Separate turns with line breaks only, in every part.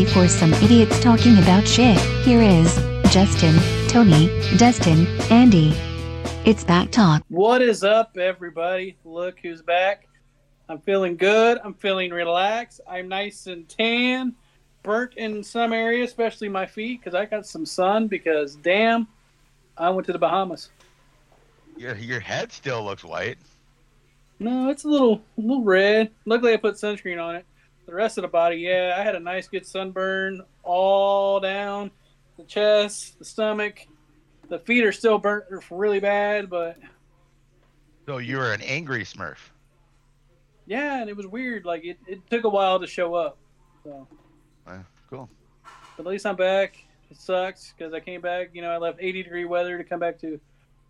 Get ready for some idiots talking about shit. Here is Justin, Tony, Destin, Andy. It's BACC Talk.
What is up, everybody? Look who's back. I'm feeling good. I'm feeling relaxed. I'm nice and tan, burnt in some areas, especially my feet, because I got some sun. Because damn, I went to the Bahamas.
Your your head still looks white.
No, it's a little, a little red. Luckily, I put sunscreen on it. The rest of the body, yeah, I had a nice, good sunburn all down the chest, the stomach. The feet are still burnt really bad, but
So you were an angry Smurf.
yeah, and it was weird. Like it, it took a while to show up. So,
cool.
but at least I'm back. It sucks because I came back. You know, I left 80 degree weather to come back to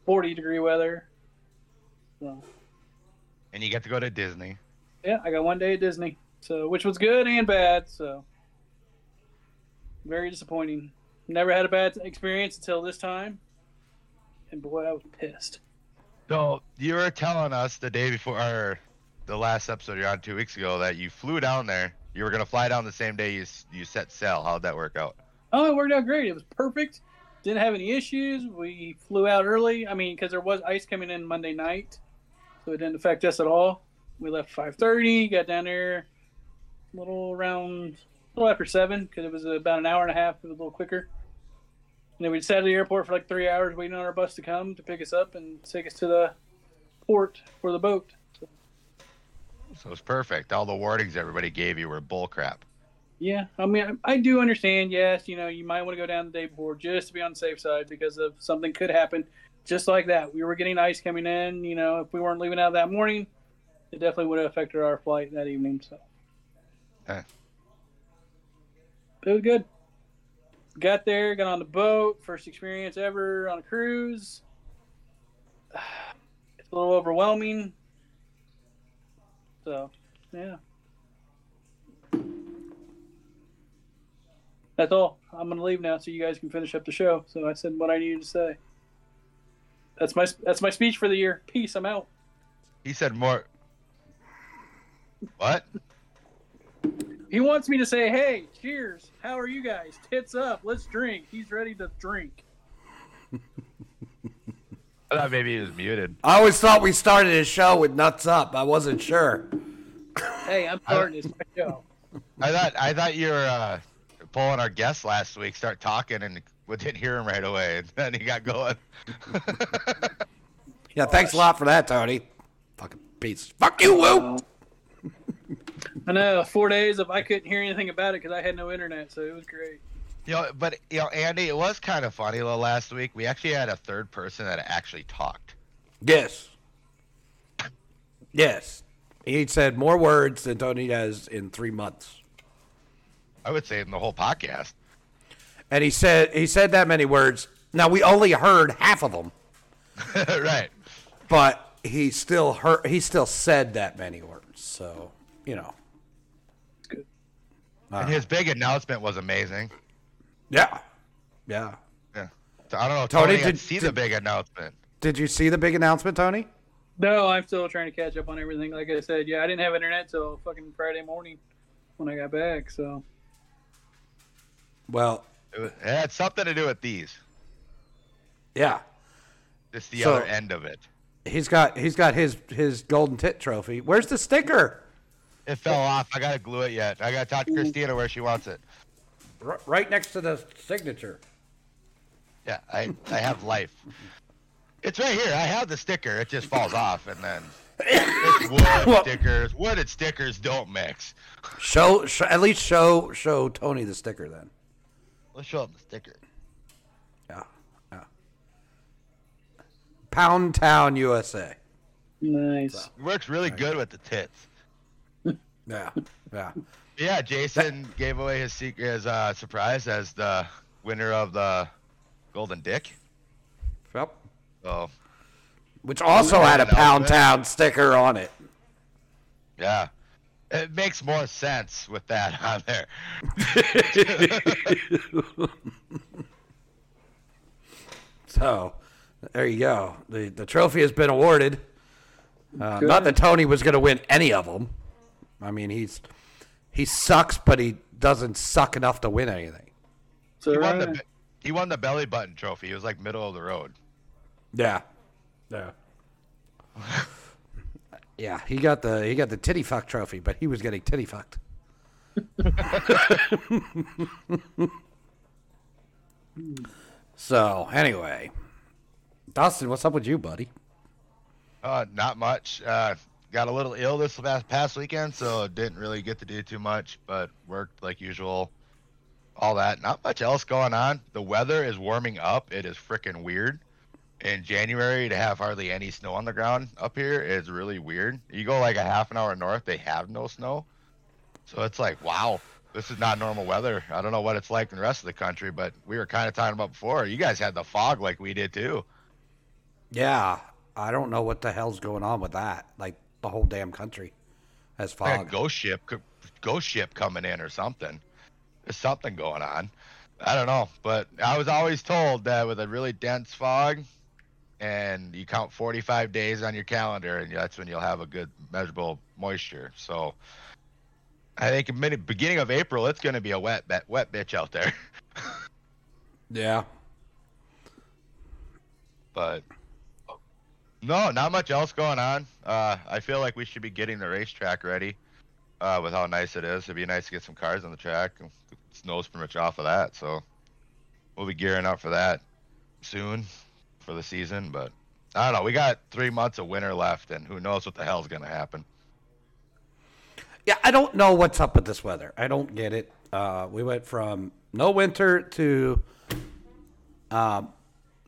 40 degree weather. So
And you get to go to Disney.
yeah, I got one day at Disney. So which was good and bad. So very disappointing. Never had a bad experience until this time, and boy, I was pissed.
So you were telling us the day before or the last episode you're on two weeks ago that you flew down there. You were gonna fly down the same day you you set sail. How'd that work out?
Oh, it worked out great. It was perfect. Didn't have any issues. We flew out early. I mean, because there was ice coming in Monday night, so it didn't affect us at all. We left 5:30. Got down there a little around a little after seven because it was about an hour and a half. It was a little quicker. And then we sat at the airport for like three hours waiting on our bus to come to pick us up and take us to the port for the boat. So,
So it's perfect. All the warnings everybody gave you were bull crap.
Yeah, I mean, I, I do understand. Yes, you know, you might want to go down the day before just to be on the safe side because of something could happen. Just like that, we were getting ice coming in. You know, if we weren't leaving out that morning, it definitely would have affected our flight that evening. So, But it was good. Got there, got on the boat, first experience ever on a cruise. It's a little overwhelming. So, yeah. That's all. I'm gonna leave now, so you guys can finish up the show. So I said what I needed to say. That's my that's my speech for the year. Peace. I'm out.
He said more. What?
He wants me to say, "Hey, cheers. How are you guys? Tits up. Let's drink." He's ready to drink.
I thought maybe he was muted.
I always thought we started a show with nuts up. I wasn't sure.
Hey, I'm starting this show.
I thought I thought you were uh, pulling our guest last week. Start talking and we didn't hear him right away, and then he got going.
Yeah, thanks a lot for that, Tony. Fucking piece. Fuck you, Woo.
I know four days of I couldn't hear anything about it because I had no internet, so it was great.
You know, but you know, Andy, it was kind of funny though. Last week we actually had a third person that actually talked.
Yes. Yes. He said more words than Tony does in three months.
I would say in the whole podcast.
And he said he said that many words. Now we only heard half of them,
right.
but he still heard he still said that many words. So, you know.
good.
Uh, and his big announcement was amazing.
Yeah. Yeah.
Yeah. So I don't know.
Tony,
Tony,
did-
did see the big announcement.
Did you see the big announcement, Tony?
No, I'm still trying to catch up on everything. Like I said, yeah, I didn't have internet till fucking Friday morning when I got back. So
Well,
It, was, it had something to do with these.
yeah.
it's the
So-
other end of it.
He's got he's got his his golden tit trophy. Where's the sticker?
It fell off. I gotta glue it yet. I gotta talk to Christina where she wants it.
R- right next to the signature.
Yeah, I I have life. It's right here. I have the sticker. It just falls off, and then it's wood
Well-
stickers. Wood and stickers don't mix.
Show, show at least show show Tony the sticker then.
Let's show him the sticker.
Yeah, yeah. Pound Town, USA.
nice.
It works really good with the tits.
Yeah, yeah.
Yeah, Jason gave away his secret, his uh, surprise as the winner of the Golden Dick.
Yep.
So
Which also had a Pound Town sticker on it.
yeah, it makes more sense with that on there.
So there you go. The the trophy has been awarded. Uh, not that Tony was going to win any of them. I mean, he's he sucks, but he doesn't suck enough to win anything.
So
He won the he won the belly button trophy. He was like middle of the road.
Yeah. Yeah. yeah, he got the he got the titty fuck trophy, but he was getting titty fucked. so anyway, Dustin, what's up with you, buddy?
Uh, not much. Uh, got a little ill this past, weekend, so didn't really get to do too much, but worked like usual. All that. Not much else going on. The weather is warming up. It is freaking weird. In January, to have hardly any snow on the ground up here is really weird. You go like a half an hour north, they have no snow. So it's like, wow, this is not normal weather. I don't know what it's like in the rest of the country, but we were kind of talking about before. You guys had the fog like we did too.
Yeah, I don't know what the hell's going on with that. Like the whole damn country has
like a ghost ship, ghost ship coming in or something. There's something going on. I don't know, but I was always told that with a really dense fog, and you count 45 days on your calendar, and that's when you'll have a good measurable moisture. So, I think in beginning of April, it's going to be a wet, wet bitch out there.
Yeah.
but no, not much else going on. Uh, I feel like we should be getting the racetrack ready uh, with how nice it is. It'd be nice to get some cars on the track. Snow's pretty much off of that, so we'll be gearing up for that soon for the season. But I don't know. We got three months of winter left, and who knows what the hell's gonna happen.
Yeah, I don't know what's up with this weather. I don't get it. Uh, we went from no winter to um,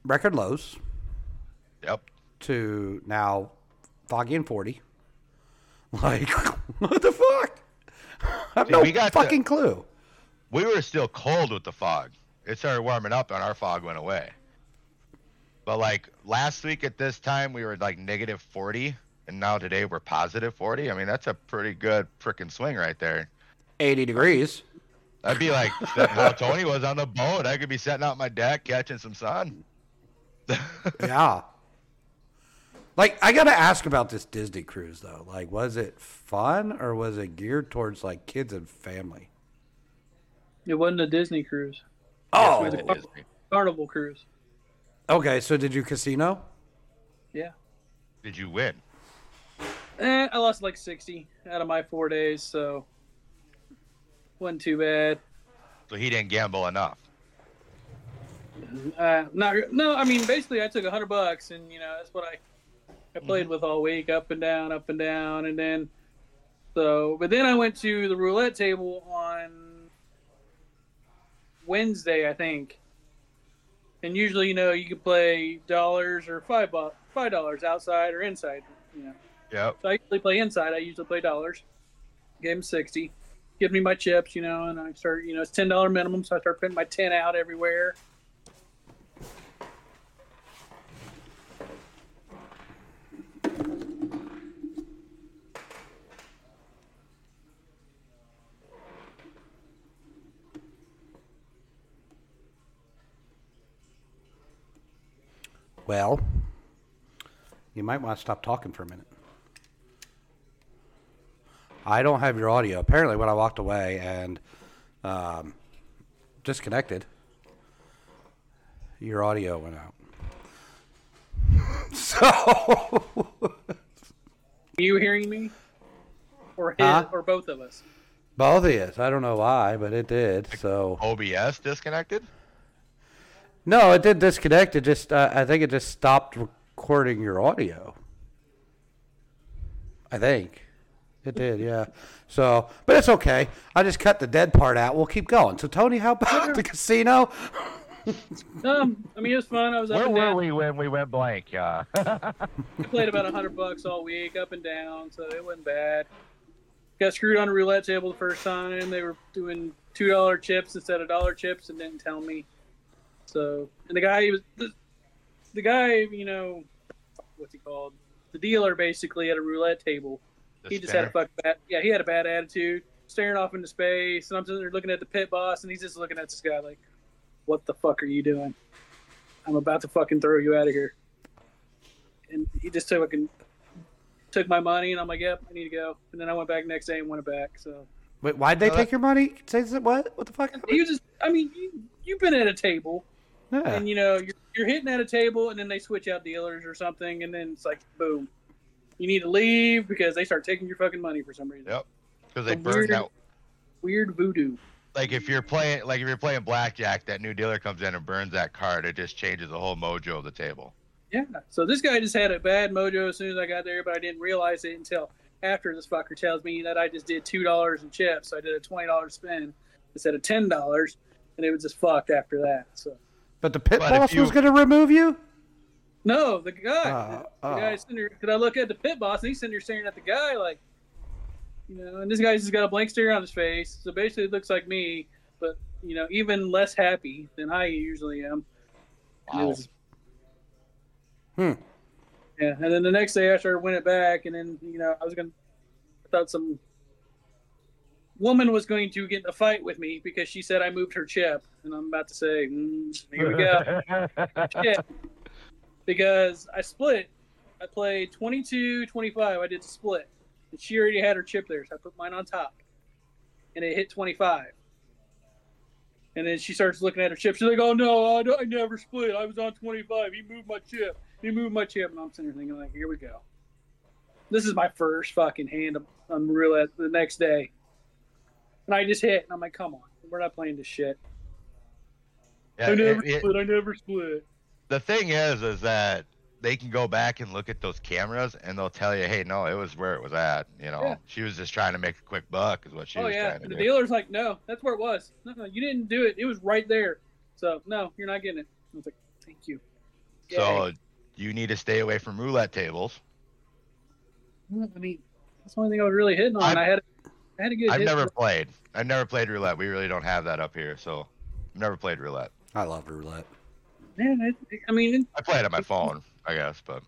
record lows
Yep.
To now foggy and 40. Like, what the fuck? I have
Dude,
no
we got the-
fucking clue.
We were still cold with the fog. It started warming up, and our fog went away. But like last week at this time, we were like negative 40, and now today we're positive 40. I mean, that's a pretty good freaking swing right there.
80 degrees.
That'd be like how Tony was on the boat. I could be setting out my deck catching some sun.
Yeah. Like, I got to ask about this Disney cruise, though. Like, was it fun or was it geared towards, like, kids and family?
It wasn't a Disney cruise.
Oh,
it was a Carnival cruise.
okay. So, did you casino?
Yeah.
Did you win?
Eh, I lost like 60 out of my four days, so wasn't too bad.
So he didn't gamble enough.
Uh, not no. I mean, basically, I took a hundred bucks, and you know that's what I I played mm-hmm. with all week, up and down, up and down, and then so. But then I went to the roulette table on Wednesday, I think. And usually, you know, you can play dollars or five bu- five dollars outside or inside. You know,
Yep.
so I usually play inside. I usually play dollars. Him sixty. Give me my chips, you know, and I start, you know, it's ten dollar minimum, so I start putting my ten out everywhere.
Well, you might want to stop talking for a minute. I don't have your audio. Apparently, when I walked away and um, disconnected, your audio went out. so,
Are you hearing me? Or his,
Huh?
or both of us?
both of us. I don't know why, but it did. So,
OBS disconnected.
No, it did disconnect. It just, uh, I think it just stopped recording your audio. I think it did, yeah. So, but it's okay. I just cut the dead part out. We'll keep going. So, Tony, how about the casino?
Um, I mean, it was fun. I was up
Where
and
were we when we went blank? Uh,
We played about a hundred bucks all week, up and down, so it wasn't bad. Got screwed on a roulette table the first time. They were doing two dollar chips instead of dollar chips, and didn't tell me. So, and the guy he was the, the guy, you know, what's he called? The dealer, basically, at a roulette table.
the
he just had a
spinner.
fucking bad yeah he had a bad attitude staring off into space and i'm sitting there looking at the pit boss and he's just looking at this guy like what the fuck are you doing i'm about to fucking throw you out of here and he just took and took my money and i'm like yep i need to go and then i went back next day and went back so
Wait, why'd they
No,
take your money? Say what? What the fuck?
He was just, I mean, you, you've been at a table,
Yeah.
and you know you're, you're hitting at a table, and then they switch out dealers or something, and then it's like boom, you need to leave because they start taking your fucking money for some reason.
Yep. Because they
The
burn
weird-
out.
Weird voodoo.
Like if you're playing, like if you're playing blackjack, that new dealer comes in and burns that card. It just changes the whole mojo of the table.
Yeah. So this guy just had a bad mojo as soon as I got there, but I didn't realize it until after this fucker tells me that I just did two dollars in chips. So I did a twenty dollars spin instead of ten dollars, and it was just fucked after that. So
but the pit
But
boss was going to remove you.
no, the guy,
Uh,
the,
oh.
guy sitting because I look at the pit boss and he's sitting there staring at the guy like, you know, and this guy's just got a blank stare on his face. So basically, it looks like me, but you know, even less happy than I usually am.
Wow.
was-
Hmm.
Yeah, and then the next day after I started winning back, and then you know I was gonna, I thought some woman was going to get in a fight with me because she said I moved her chip, and I'm about to say, mm, here we go, because I split. I played 22, 25. I did split, and she already had her chip there, so I put mine on top, and it hit 25. And then she starts looking at her chip. She's like, "Oh no, I, I never split. I was on 25. He moved my chip. He moved my chip." And I'm sitting there thinking, like, "Here we go. This is my first fucking hand on- on roulette the next day." And I just hit, and I'm like, "Come on, we're not playing this shit.
Yeah,
I never
it- it-
split. I never split."
the thing is, is that they can go back and look at those cameras and they'll tell you, hey, no, it was where it was at. You know,
Yeah.
she was just trying to make a quick buck, is what she
oh
was
yeah,
trying to
and the
do.
dealer's like, "No, that's where it was. No, no, you didn't do it. It was right there. So no, you're not getting it." I was like, "Thank you."
So you need to stay away from roulette tables.
I mean, that's the only thing I was really hitting on.
I've-
I had, I had a good.
I've
hit
never
for-
played. I've never played roulette. We really don't have that up here, so I've never played roulette.
I love roulette.
Man, it, I mean,
I play it on my phone, I guess, but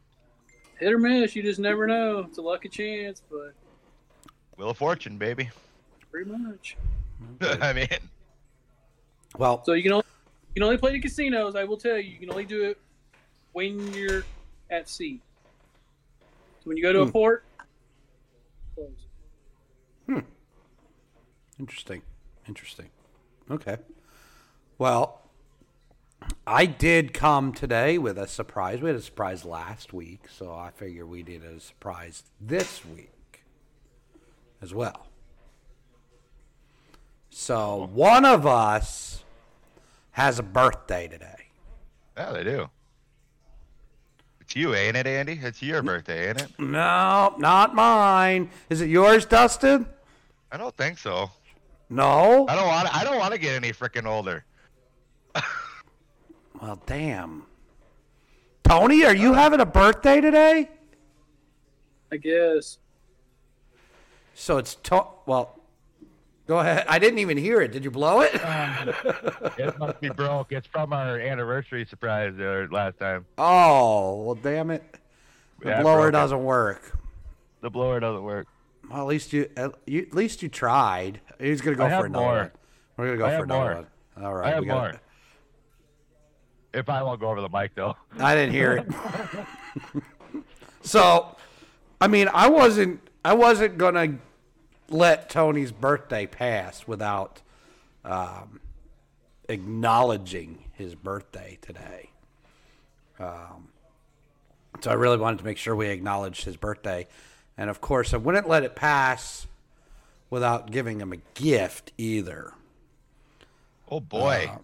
hit or miss. You just never know. It's a lucky chance, but
Wheel of Fortune, baby.
pretty much.
I mean,
Well,
So you can only you can only play the casinos. I will tell you, you can only do it when you're at sea. So when you go to a
Hmm.
port, close.
Interesting. Interesting. Okay. Well, I did come today with a surprise. We had a surprise last week, so I figure we did a surprise this week as well. So one of us has a birthday today.
yeah, they do. It's you, ain't it, Andy? It's your birthday, ain't it?
No, not mine. Is it yours, Dustin?
I don't think so.
No.
I don't want. I don't want to get any freaking older.
Well, damn. Tony, are you having a birthday today?
I guess.
So it's to- well. Go ahead. I didn't even hear it. Did you blow it?
It must be broke. It's from our anniversary surprise uh, last time.
Oh, well, damn it. The
Yeah,
blower doesn't work.
The blower doesn't work.
Well, at least you, at, you, at least you tried. He's gonna go
I
for another
more.
one. We're gonna go
I
for another
more.
one. All right.
I have more. If I won't go over the mic though.
I didn't hear it. so, I mean, I wasn't. I wasn't gonna let Tony's birthday pass without um, acknowledging his birthday today. Um, so I really wanted to make sure we acknowledged his birthday, and of course, I wouldn't let it pass without giving him a gift either.
Oh boy.
Uh,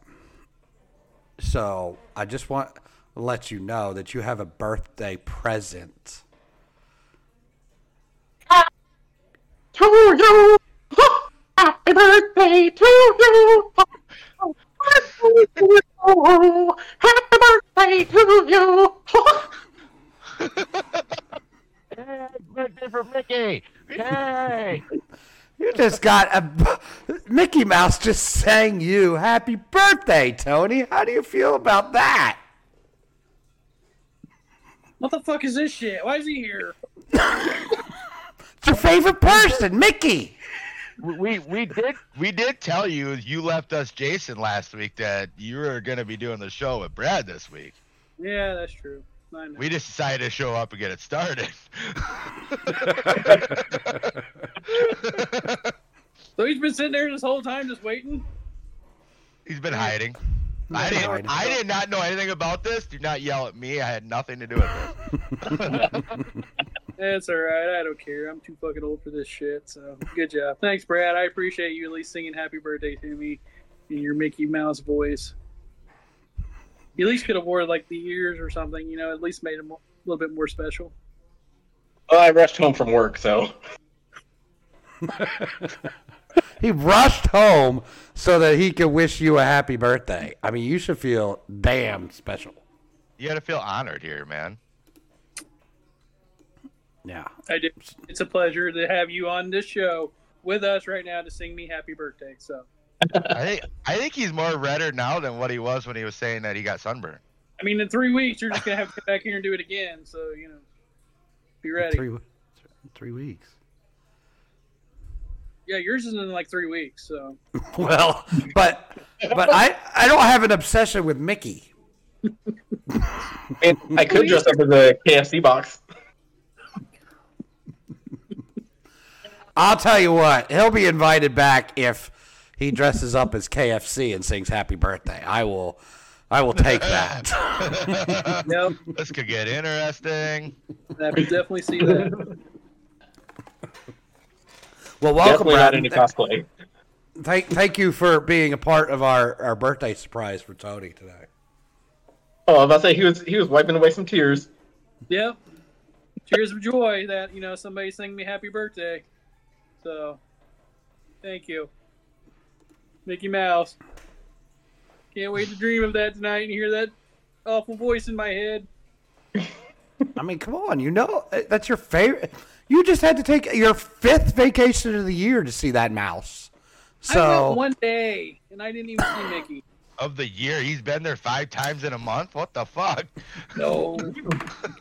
So I just want to let you know that you have a birthday present.
to you. Happy birthday to you. Happy birthday to you. Happy birthday to you.
Hey, birthday for Mickey! Yay!
You just got a Mickey Mouse just sang you happy birthday, Tony. How do you feel about that?
What the fuck is this shit? Why is he here?
It's your favorite person, Mickey.
we we did we did tell you you left us Jason last week that you were gonna be doing the show with Brad this week.
Yeah, that's true. I.
We just decided to show up and get it started.
So he's been sitting there this whole time just waiting.
He's been hiding. I didn't. I did not know anything about this. Do not yell at me. I had nothing to do with this.
It's all right. I don't care. I'm too fucking old for this shit. So good job. Thanks, Brad. I appreciate you at least singing "Happy Birthday" to me in your Mickey Mouse voice. You at least could have wore like the ears or something. You know, at least made it mo- a little bit more special.
Well, I rushed home from work, so
He rushed home so that he could wish you a happy birthday. I mean, you should feel damn special.
you got to feel honored here, man.
Yeah.
I do. It's a pleasure to have you on this show with us right now to sing me "Happy Birthday." So,
I think. I think he's more redder now than what he was when he was saying that he got sunburned.
I mean, in three weeks, you're just gonna have to come back here and do it again. So, you know, be ready.
Three, three weeks.
Yeah, yours is in like three weeks. So,
Well, but but I I don't have an obsession with Mickey.
and I could dress up as a KFC box.
I'll tell you what, he'll be invited back if he dresses up as KFC and sings happy birthday. I will I will take that.
yep,
This could get interesting.
I could definitely see that.
well, welcome,
Definitely not
Brad.
into cosplay.
Thank thank you for being a part of our, our birthday surprise for Tony today.
Oh, I was about to say he was he was wiping away some tears.
Yeah, Tears of joy that you know somebody sang me happy birthday. So, thank you, Mickey Mouse. Can't wait to dream of that tonight and hear that awful voice in my head.
I mean, come on, you know uh, that's your favorite. You just had to take your fifth vacation of the year to see that mouse.
I
So
went one day and I didn't even see Mickey.
Of the year, he's been there five times in a month. What the fuck?
No.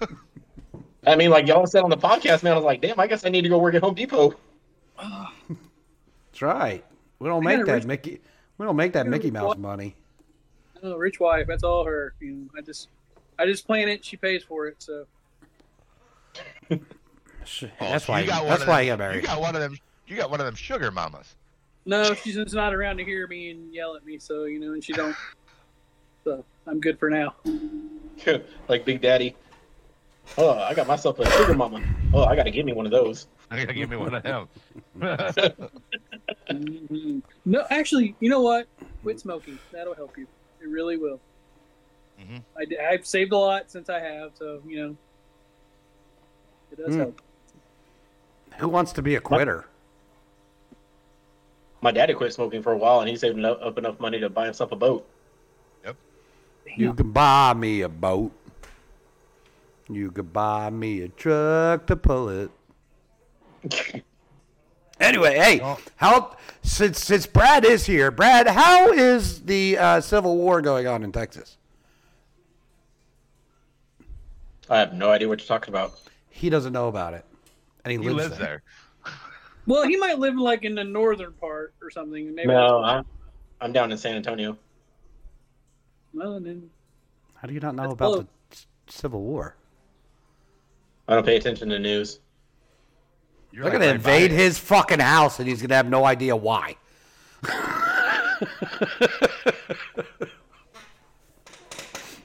I mean, like y'all said on the podcast, man. I was like, damn, I guess I need to go work at Home Depot.
that's right. We don't
I
make that
reach-
Mickey. We don't make that
gotta
Mickey
reach
Mouse
what-
money.
No, rich wife. That's all her. You know, I just, I just plan it. She pays for it. So
Oh,
That's why.
you got one
That's
of
why
them-
you got married.
You got one of them. You got one of them sugar mamas.
no, she's just not around to hear me and yell at me. So you know, and she don't. So I'm good for now.
like Big Daddy. Oh, I got myself a sugar mama. Oh, I gotta give me one of those.
I gotta give me one of them.
No, actually, you know what? Quit smoking. That'll help you. It really will.
Mhm.
I, d- I've saved a lot since I have, so you know, it does
Hmm.
help.
Who wants to be a quitter?
My daddy quit smoking for a while, and he saved eno- up enough money to buy himself a boat. Yep.
You can buy me a boat. You could buy me a truck to pull it. Anyway, hey,
Oh.
how since since Brad is here, Brad, how is the uh, Civil War going on in Texas?
I have no idea what you're talking about.
He doesn't know about it, and he,
he
lives,
lives
there.
there.
Well, he might live like in the northern part or something. Maybe.
No, I'm, I'm down in San Antonio.
Well, then
How do you not know about
close.
the Civil War?
I don't pay attention to news.
You're
They're
like
gonna
right
invade
it.
his fucking house, and he's gonna have no idea why.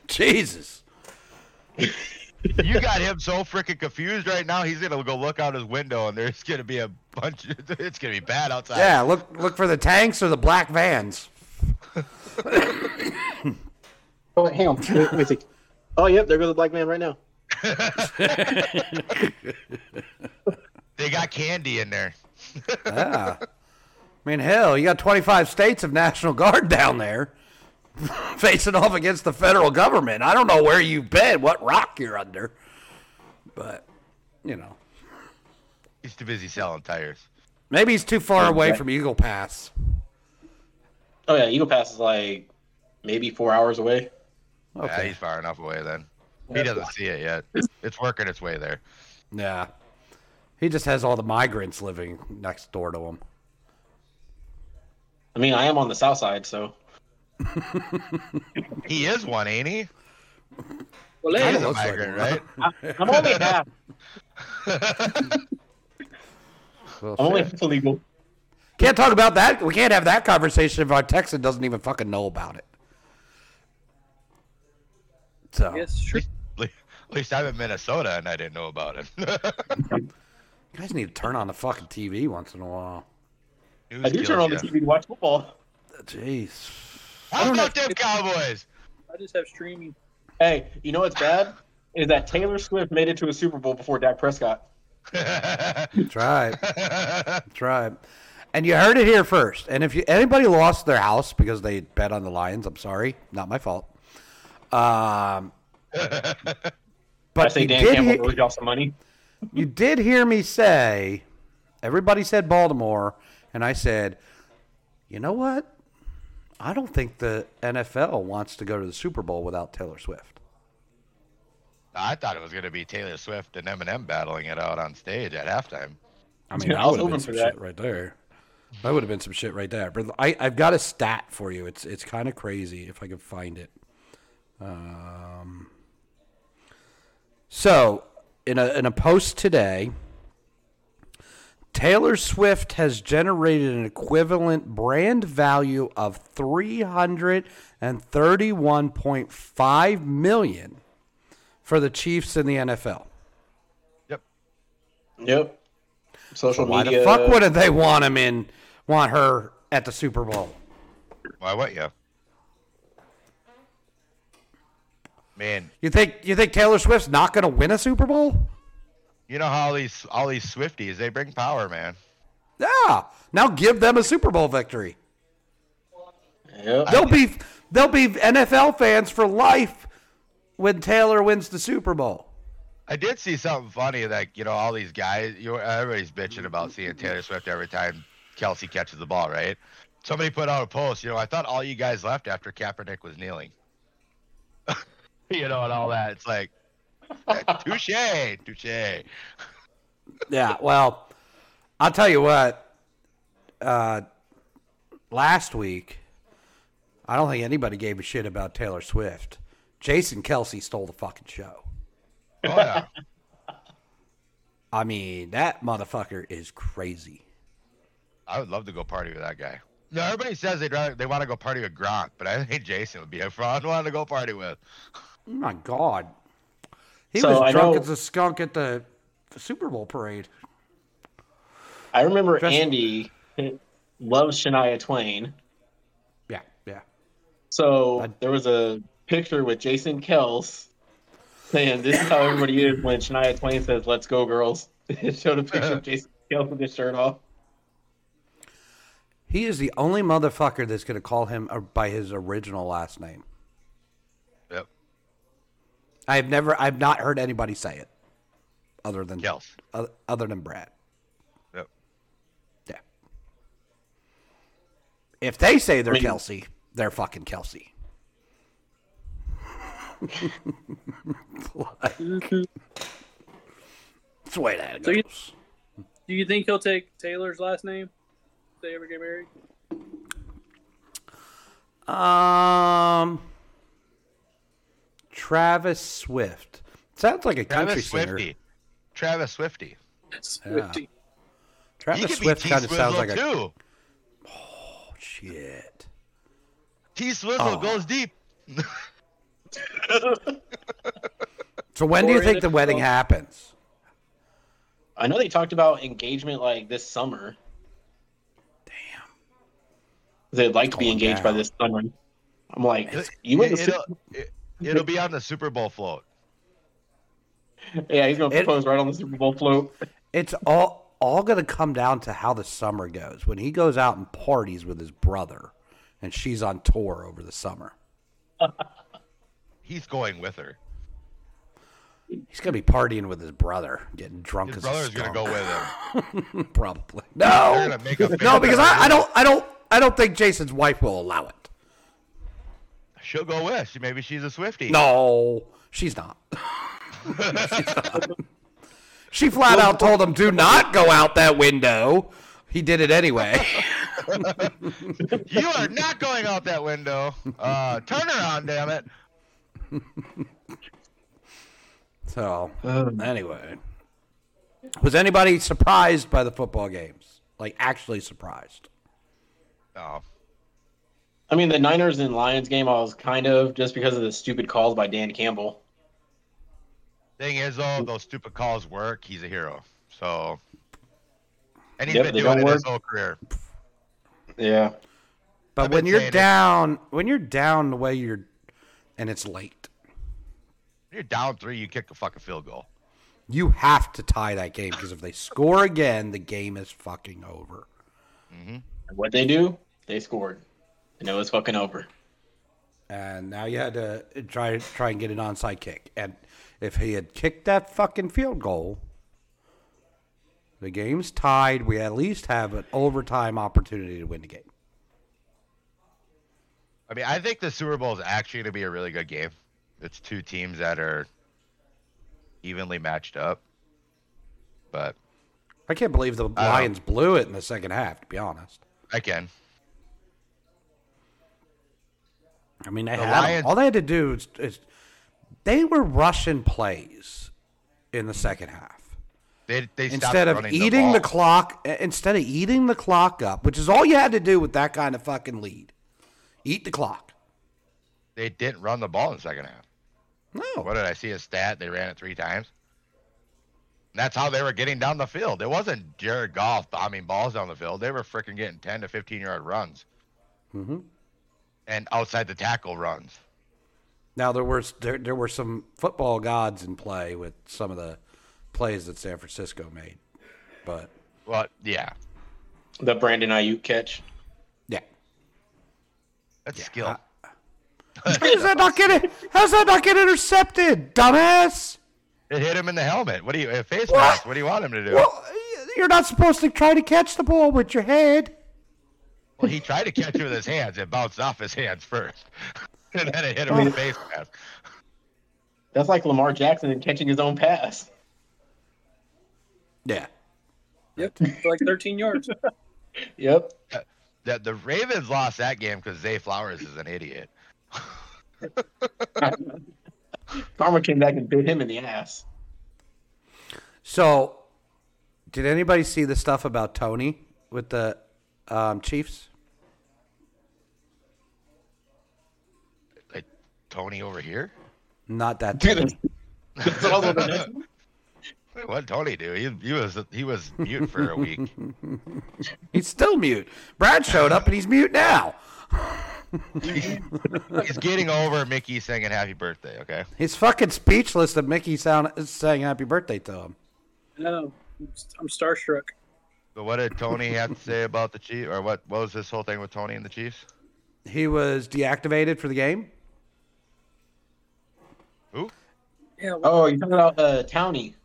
Jesus.
You got him so freaking confused right now. He's gonna go look out his window, and there's gonna be a bunch. Of, it's gonna be bad outside.
Yeah, look look for the tanks or the black vans.
Oh, hang on. Let me see. Oh, yep, there goes the black man right now.
They got candy in there.
Yeah. I mean, hell, you got 25 states of National Guard down there facing off against the federal government. I don't know where you've been, what rock you're under, but, you know.
He's too busy selling tires.
Maybe he's too far away
Okay.
from Eagle Pass.
Oh, yeah, Eagle Pass is like maybe four hours away.
Yeah,
Okay.
he's far enough away then. He doesn't see it yet. It's working its way there.
Yeah. He just has all the migrants living next door to him.
I mean, I am on the south side, so.
He is one, ain't he?
well,
He
hey,
is a
looks like
migrant, right?
I'm only half.
Well,
I'm only
shit.
half illegal.
Can't talk about that. We can't have that conversation if our Texan doesn't even fucking know about it. So
Yes, sure.
At least I'm in Minnesota and I didn't know about it.
you guys need to turn on the fucking TV once in a while.
News
I do turn
kills
on the. TV to watch football.
Jeez.
How about them Cowboys?
I just have streaming.
Hey, you know what's bad? Is that Taylor Swift made it to a Super Bowl before Dak Prescott.
That's right. That's right. And you heard it here first. And if you, anybody lost their house because they bet on the Lions, I'm sorry, not my fault. Um, but
I
say
Dan Campbell
hear,
owes y'all some money.
You did hear me say, everybody said Baltimore, and I said, you know what? I don't think the NFL wants to go to the Super Bowl without Taylor Swift.
I thought it was going to be Taylor Swift and Eminem battling it out on stage at halftime.
I mean,
Yeah,
that
I was
would have been
hoping
some
for that.
shit right there. That would have been some shit right there. But I, I've got a stat for you. It's it's kind of crazy if I can find it. Um, so in a in a post today, Taylor Swift has generated an equivalent brand value of three hundred and thirty-one point five million for the Chiefs in the NFL.
Yep.
Yep. Social
Why
media.
the fuck wouldn't they want him in? Want her at the Super Bowl?
Why would you? Man,
You think you think Taylor Swift's not going to win a Super Bowl?
you know how all these all these Swifties they bring power, man.
Yeah. Now give them a Super Bowl victory.
Yep.
They'll be they'll be NFL fans for life when Taylor wins the Super Bowl.
I did see something funny like you know all these guys. You know, everybody's bitching about seeing Taylor Swift every time Kelce catches the ball, right? Somebody put out a post. You know, I thought all you guys left after Kaepernick was kneeling. you know, and all that. It's like, touche, touche.
Yeah. Well, I'll tell you what. Uh, last week, I don't think anybody gave a shit about Taylor Swift. Jason Kelce stole the fucking show.
Oh yeah.
I mean, that motherfucker is crazy.
I would love to go party with that guy. No, everybody says they'd rather, they want to go party with Gronk, but I think Jason would be a fun one to go party with.
Oh my God. He
So,
was
I
drunk
know-
as a skunk at the, Super Bowl parade.
I remember
Just-
Andy loves Shania Twain.
Yeah, yeah.
So
I-
there was a picture with Jason Kels saying, "This is how everybody is when Shania Twain says, let's go, girls." It showed a picture of Jason Kels with his shirt off.
He is the only motherfucker that's going to call him uh, by his original last name.
Yep.
I've never, I've not heard anybody say it, other than
Kels.
oth- other than Brad.
Yep.
Yeah. If they say they're
I mean-
Kelsey, they're fucking Kelsey. That's the way that
So you- Do you think he'll take Taylor's last name? If they ever get married?
Um, Travis Swift sounds like a country
Travis
singer.
Swifty. Travis Swifty.
Swifty.
He
Travis
could
Swift
be T
kind of sounds
Swizzle
like a
Oh
shit.
T Swizzle
Oh.
goes deep.
So when do you think the wedding
well-
happens?
I know they talked about engagement like this summer.
Damn.
They'd like to be
Going
engaged by this summer. I'm like,
It,
you win the
it'll,
Super-
it, it'll be on the Super Bowl float.
Yeah, he's gonna
It-
propose right on the Super Bowl float.
It's all all going to come down to how the summer goes. When he goes out and parties with his brother, and she's on tour over the summer,
He's going with her.
he's going to be partying with his brother, getting drunk
His
as a
brother's gonna go with him.
Probably no,
gonna make a
no, because I, I don't, I don't, I don't think Jason's wife will allow it.
She'll go with. She maybe she's a Swifty.
No, she's not. she's not. She flat out told him, "Do not go out that window." He did it anyway.
You are not going out that window. Uh, turn around, damn it.
so
Um,
anyway, was anybody surprised by the football games? Like actually surprised.
No.
I mean, the Niners and Lions game, I was kind of just because of the stupid calls by Dan Campbell.
Thing is, though, those stupid calls work. He's a hero. So, and he's
Yep,
been doing
don't
it his whole career.
Yeah.
But
I've
when you're
saying it.
down, when you're down the way you're, and it's late,
When you're down three, you kick a fucking field goal.
you have to tie that game because if they score again, the game is fucking over. Mm-hmm.
And what they do? They scored. And it was fucking over.
And now you had to try try and get an onside kick. And if he had kicked that fucking field goal, the game's tied. We at least have an overtime opportunity to win the game.
I mean, I think the Super Bowl is actually going to be a really good game. It's two teams that are evenly matched up. But
I can't believe the Lions blew it in the second half. To be honest,
I can.
I mean they
The
had.
Lions-
all they had to do is, is they were rushing plays in the second half.
They, they
instead of eating the,
ball.
clock instead of eating the clock up which is all you had to do with that kind of fucking lead eat the clock
They didn't run the ball in the second half.
no
What did I see a stat? They ran it three times. That's how they were getting down the field. It wasn't Jared Goff bombing balls down the field. They were freaking getting 10 to 15 yard runs
hmm
and outside the tackle runs.
now there was there, there were some football gods in play with some of the plays that san francisco made but
Well, yeah,
The Brandon Aiyuk catch.
yeah
that's
Yeah,
skill.
how's that not get how's that not get intercepted dumbass
it hit him in the helmet. What do you, a face
What?
mask? What do you want him to do?
well you're not supposed to try to catch the ball with your head
Well, he tried to catch it with his hands. It bounced off his hands first. and then it hit him in the face mask.
That's like Lamar Jackson catching his own pass.
yeah
Yep, for like 13 yards.
Yep.
Uh, the, the Ravens lost that game because Zay Flowers is an idiot.
Karma came back and bit him in the ass.
So, did anybody see the stuff about Tony with the um, Chiefs?
Like, Toney over here?
Not that.
Dude,
Tony.
that's, that's all over
What Tony do? He, he was he was mute for a week.
He's still mute. Brad showed up and he's mute now.
He's getting over Mickey singing "Happy Birthday." Okay.
He's fucking speechless that Mickey sound is saying happy birthday to him.
No, I'm starstruck.
So what did Toney have to say about the Chiefs, or what, what was this whole thing with Toney and the Chiefs?
He was deactivated for the game.
Who?
Yeah,
Oh, you're talking about uh, Toney.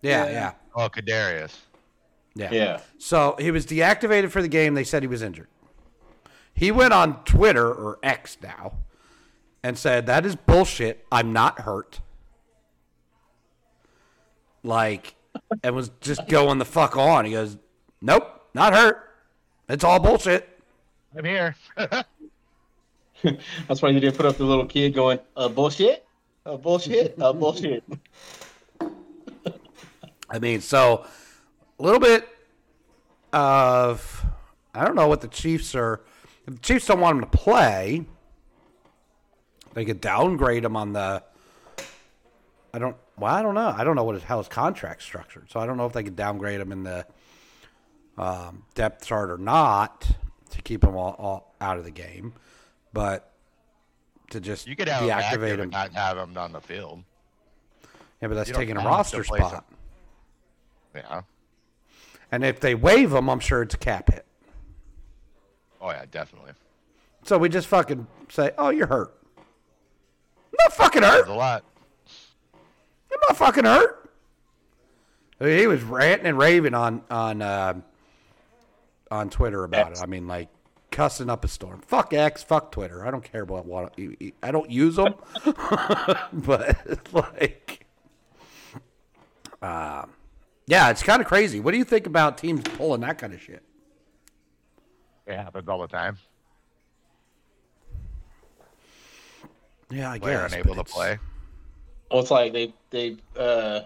Yeah,
Yeah.
yeah,
Oh, Kadarius.
yeah,
Yeah.
So he was deactivated for the game. They said he was injured. He went on Twitter or X now and said, That is bullshit. I'm not hurt. Like, and was just going the fuck on. He goes, Nope, not hurt. It's all bullshit.
I'm here.
That's why you didn't put up the little kid going, uh, bullshit? Uh, bullshit? Uh, bullshit.
I mean, so a little bit of I don't know what the Chiefs are. If the Chiefs don't want him to play, they could downgrade him on the. I don't. Well, I don't know. I don't know what his, how his contract's structured, so I don't know if they could downgrade him in the um, depth chart or not to keep him all, all out of the game, but to just
You could have him
deactivate him.
and not have him on the field.
yeah, but that's
you
taking a roster spot.
Yeah.
And if they waive him, I'm sure it's a cap hit.
Oh yeah, definitely.
So we just fucking say, "Oh, you're hurt." I'm not fucking hurt.
A lot.
I'm not fucking hurt. I mean, he was ranting and raving on on uh, on Twitter about
X.
it. I mean, like cussing up a storm. Fuck X. Fuck Twitter. I don't care about what I don't use them, but like, uh, yeah, it's kind of crazy. What do you think about teams pulling that kind of shit?
It happens all the time.
Yeah, I
Player
guess.
unable to
it's-
play.
Well, it's like they they uh,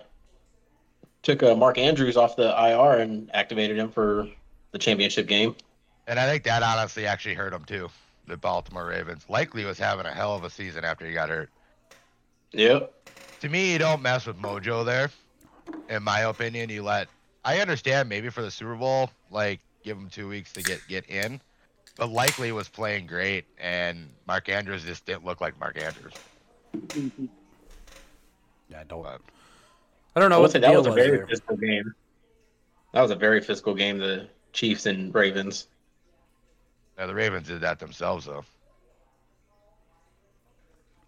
took uh, Mark Andrews off the IR and activated him for the championship game.
And I think that honestly actually hurt him too. The Baltimore Ravens Likely was having a hell of a season after he got hurt.
Yep.
To me, you don't mess with mojo there. In my opinion, you let. I understand maybe for the Super Bowl, like give him two weeks to get get in, but Likely was playing great, and Mark Andrews just didn't look like Mark Andrews.
Yeah, I don't.
But
I don't know
I
what
would
the
say that
deal
was a very
there.
physical game. That was a very physical game. The Chiefs and Ravens.
yeah, the Ravens did that themselves though.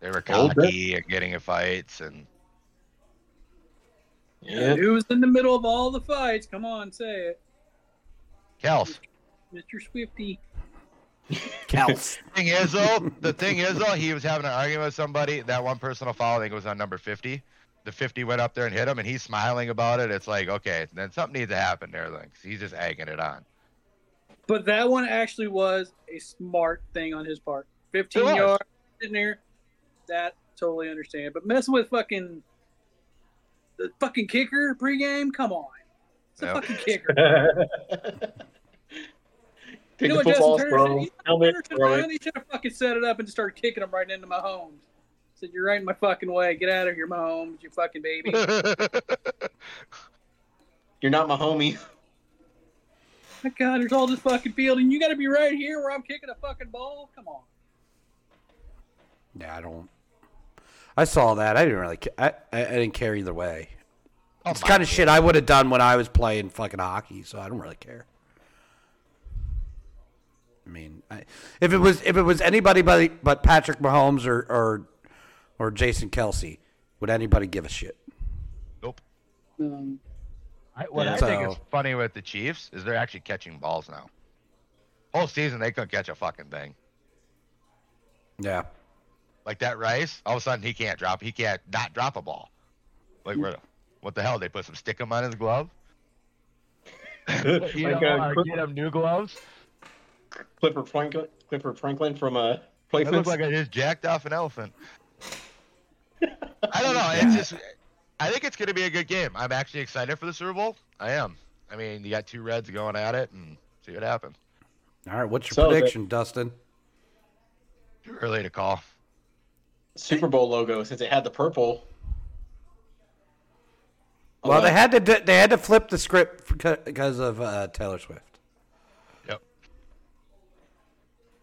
They were
A little bit.
cocky and getting in fights, and
Yeah.
was in the middle of all the fights? Come on, say it.
Kels.
Mr. Swifty.
Kels.
thing is though, the thing is though, he was having an argument with somebody. That one personal foul, I think it was on number fifty. The fifty went up there and hit him, and he's smiling about it. It's like, okay, then something needs to happen there. Like he's just egging it on.
But that one actually was a smart thing on his part. 15 yards sitting there. That totally understand. But messing with fucking the fucking kicker pregame, come on. It's a
Yep.
fucking kicker.
Take
You know
the
what Justin Tucker said?
helmet,
Tucker
throw
have
it.
done? He should have fucking set it up and just started kicking them right into Mahomes. Said, You're right in my fucking way. Get out of here, Mahomes, you fucking baby.
You're not my homie.
my God, there's all this fucking field, and you got to be right here where I'm kicking a fucking ball? Come on.
Yeah, I don't. I saw that. I didn't really. ca- I I, I didn't care either way.
Oh
It's kind of shit I would have done when I was playing fucking hockey, so I don't really care. I mean, I, if it was if it was anybody but, but Patrick Mahomes or, or or Jason Kelce, would anybody give a shit?
Nope.
Um,
I, what
Yeah.
I think
So-
is funny with the Chiefs is they're actually catching balls now. Whole season they couldn't catch a fucking thing.
Yeah,
Like that Rice, all of a sudden he can't drop. He can't not drop a ball. Like where? What the hell? They put some stickum on his glove. you
Like,
know,
uh,
get him new gloves.
Clifford Franklin, Clifford Franklin from a. uh,
It looks like I just jacked off an elephant. I don't know. It's just. I think it's going to be a good game. I'm actually excited for the Super Bowl. I am. I mean, you got two Reds going at it, and see what happens.
all right. What's your
So the-
prediction, Dustin?
Too early to call.
Super Bowl logo since it had the purple.
Well, they had to they had to flip the script because of uh, Taylor Swift.
Yep.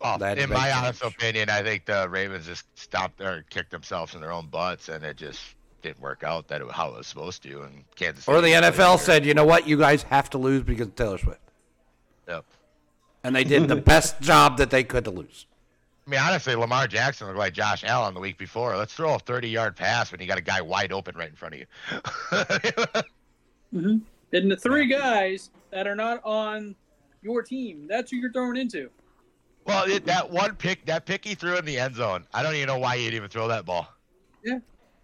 Oh, well,
They
in my
change.
honest opinion, I think the Ravens just stopped or kicked themselves in their own butts, and it just didn't work out that it, how it was supposed to. And Kansas
Or the NFL said, you know what, you guys have to lose because of Taylor Swift,
Yep.
and they did the best job that they could to lose.
I mean, honestly, Lamar Jackson looked like Josh Allen the week before. Let's throw a 30-yard pass when you got a guy wide open right in front of you. Mm-hmm.
And the three guys that are not on your team, that's who you're throwing into.
Well, it, that one pick, that pick he threw in the end zone. I don't even know why he'd even throw that ball.
I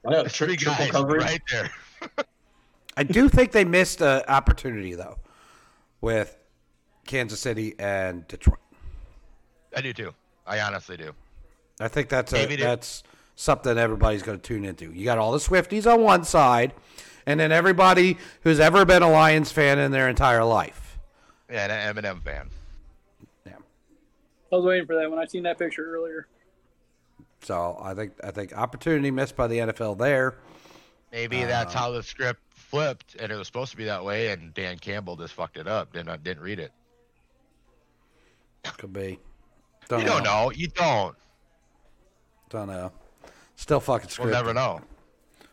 know,
There's
tri-
three
triple
guys
coverage.
right there.
I do think they missed an opportunity though, with Kansas City and Detroit.
I do too. I honestly do.
I think that's a, that's something everybody's going to tune into. You got all the Swifties on one side, and then everybody who's ever been a Lions fan in their entire life.
Yeah, and an Eminem fan.
Yeah.
I was waiting for that when I seen that picture earlier.
So I think I think opportunity missed by the NFL there.
Maybe that's how the script flipped, and it was supposed to be that way, and Dan Campbell just fucked it up. Didn't didn't read it.
Could be.
You don't know. You don't.
Don't know. Still fucking
script.
We'll
never know.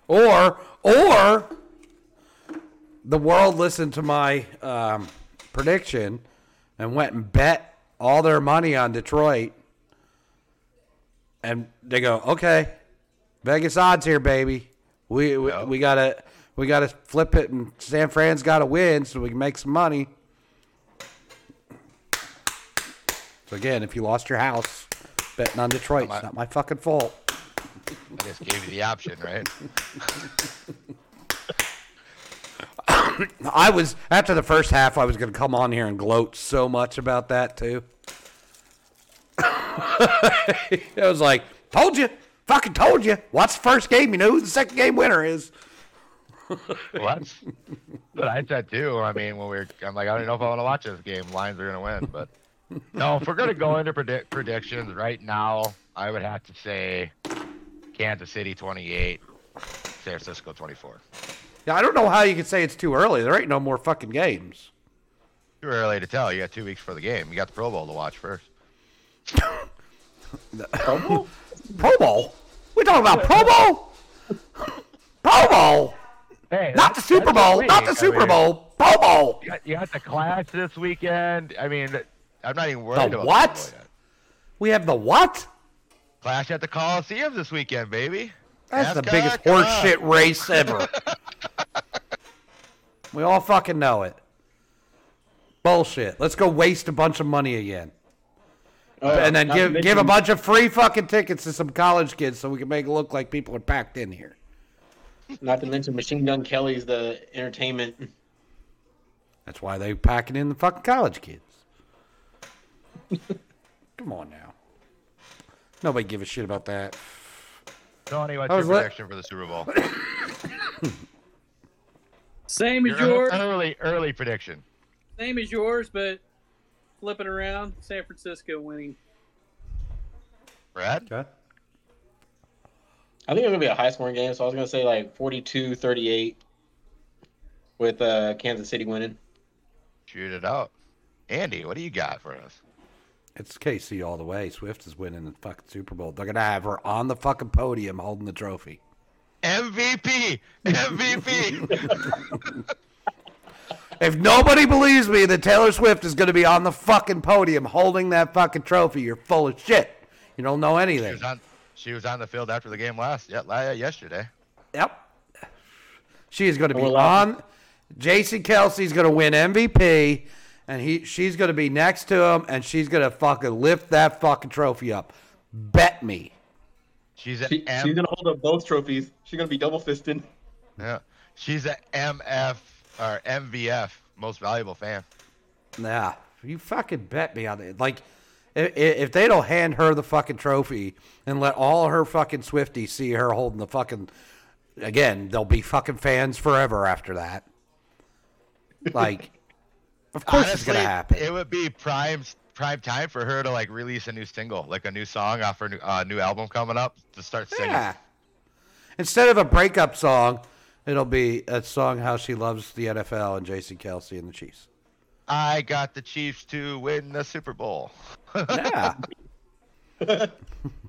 Or or the world listened to my um, prediction and went and bet all their money on Detroit, and they go, "Okay, Vegas odds here, baby. We we,
Yeah.
we gotta we gotta flip it, and San Fran's got to win so we can make some money." So again, if you lost your house betting on Detroit, it's not my fucking fault.
I just gave you the option, right?
I was after the first half. I was going to come on here and gloat so much about that too. I was like, "Told you, fucking told you. What's the first game. You know who the second game winner is."
Well, that's what I said too. I mean, when we were, I'm like, I don't know if I want to watch this game. Lions are gonna win, but no. If we're gonna go into predict predictions right now, I would have to say Kansas City 28, San Francisco 24.
Yeah, I don't know how you can say it's too early. There ain't no more fucking games.
Too early to tell. You got two weeks for the game. You got the Pro Bowl to watch first.
Pro Bowl?
Pro Bowl? We talking about Pro Bowl? Pro Bowl?
Hey,
Not the Super Bowl.
a
Not the
week. I
Super
mean,
Bowl. Pro Bowl.
You got, you got the clash this weekend. I mean, I'm not even worried
The
about
what?
Super Bowl yet.
We have the what?
Clash at the Coliseum this weekend, baby.
That's the biggest horseshit race ever. we all fucking know it. Bullshit. Let's go waste a bunch of money again.
Oh,
and then give
mention-
give a bunch of free fucking tickets to some college kids so we can make it look like people are packed in here.
Not to mention Machine Gun Kelly's the entertainment.
That's why they packing in the fucking college kids. Come on now. Nobody give a shit about that.
Tony, what's
I
your
was let-
prediction for the Super Bowl?
Same as
Your
yours.
early, early prediction.
Same as yours, but flip it around. San Francisco winning.
Brad?
Okay.
I think it's gonna be a high scoring game, so I was gonna say like 42-38 with uh, Kansas City winning.
Shoot it out. Andy, what do you got for us?
It's KC all the way. Swift is winning the fucking Super Bowl. They're gonna have her on the fucking podium holding the trophy.
MVP! MVP!
If nobody believes me that Taylor Swift is gonna be on the fucking podium holding that fucking trophy, you're full of shit. You don't know
she,
anything.
was on, she was on the field after the game last, yeah, la- yesterday.
Yep. She is going to be on. Jason Kelce's going to win MVP, and he she's going to be next to him, and she's going to fucking lift that fucking trophy up. Bet me.
She's an
She,
M-
she's gonna hold up both trophies. She's gonna be double fisted.
yeah, she's a MF or MVF, most valuable fan.
Nah, you fucking bet me on it. Like, if, if they don't hand her the fucking trophy and let all her fucking Swifties see her holding the fucking, again, they'll be fucking fans forever after that. Like, of course it's gonna happen.
It would be prime prime time for her to like release a new single, like a new song off her new, uh, new album coming up to start singing.
Yeah. Instead of a breakup song, it'll be a song how she loves the NFL and Jason Kelce and the Chiefs.
I got the Chiefs to win the Super Bowl.
Yeah.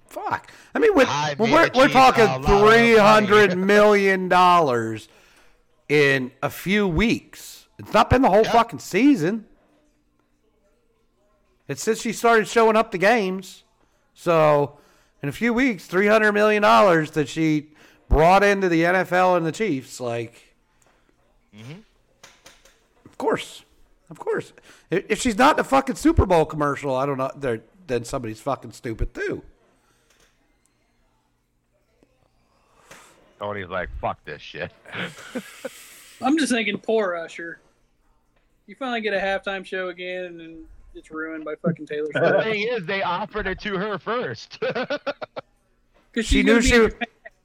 Fuck. I mean, when,
I made
we're, we're talking
a lot of money.
three hundred million dollars in a few weeks. It's not been the whole
Yeah.
fucking season. It's since she started showing up to games. So, in a few weeks, three hundred million dollars that she brought into the NFL and the Chiefs, like,
Mm-hmm.
of course, of course. If if she's not in a fucking Super Bowl commercial, I don't know. Then somebody's fucking stupid too.
Tony's like, fuck this shit.
I'm just thinking, poor Usher. You finally get a halftime show again, and it's ruined by fucking Taylor Swift.
the thing is, they offered it to her first.
Because
She knew she was-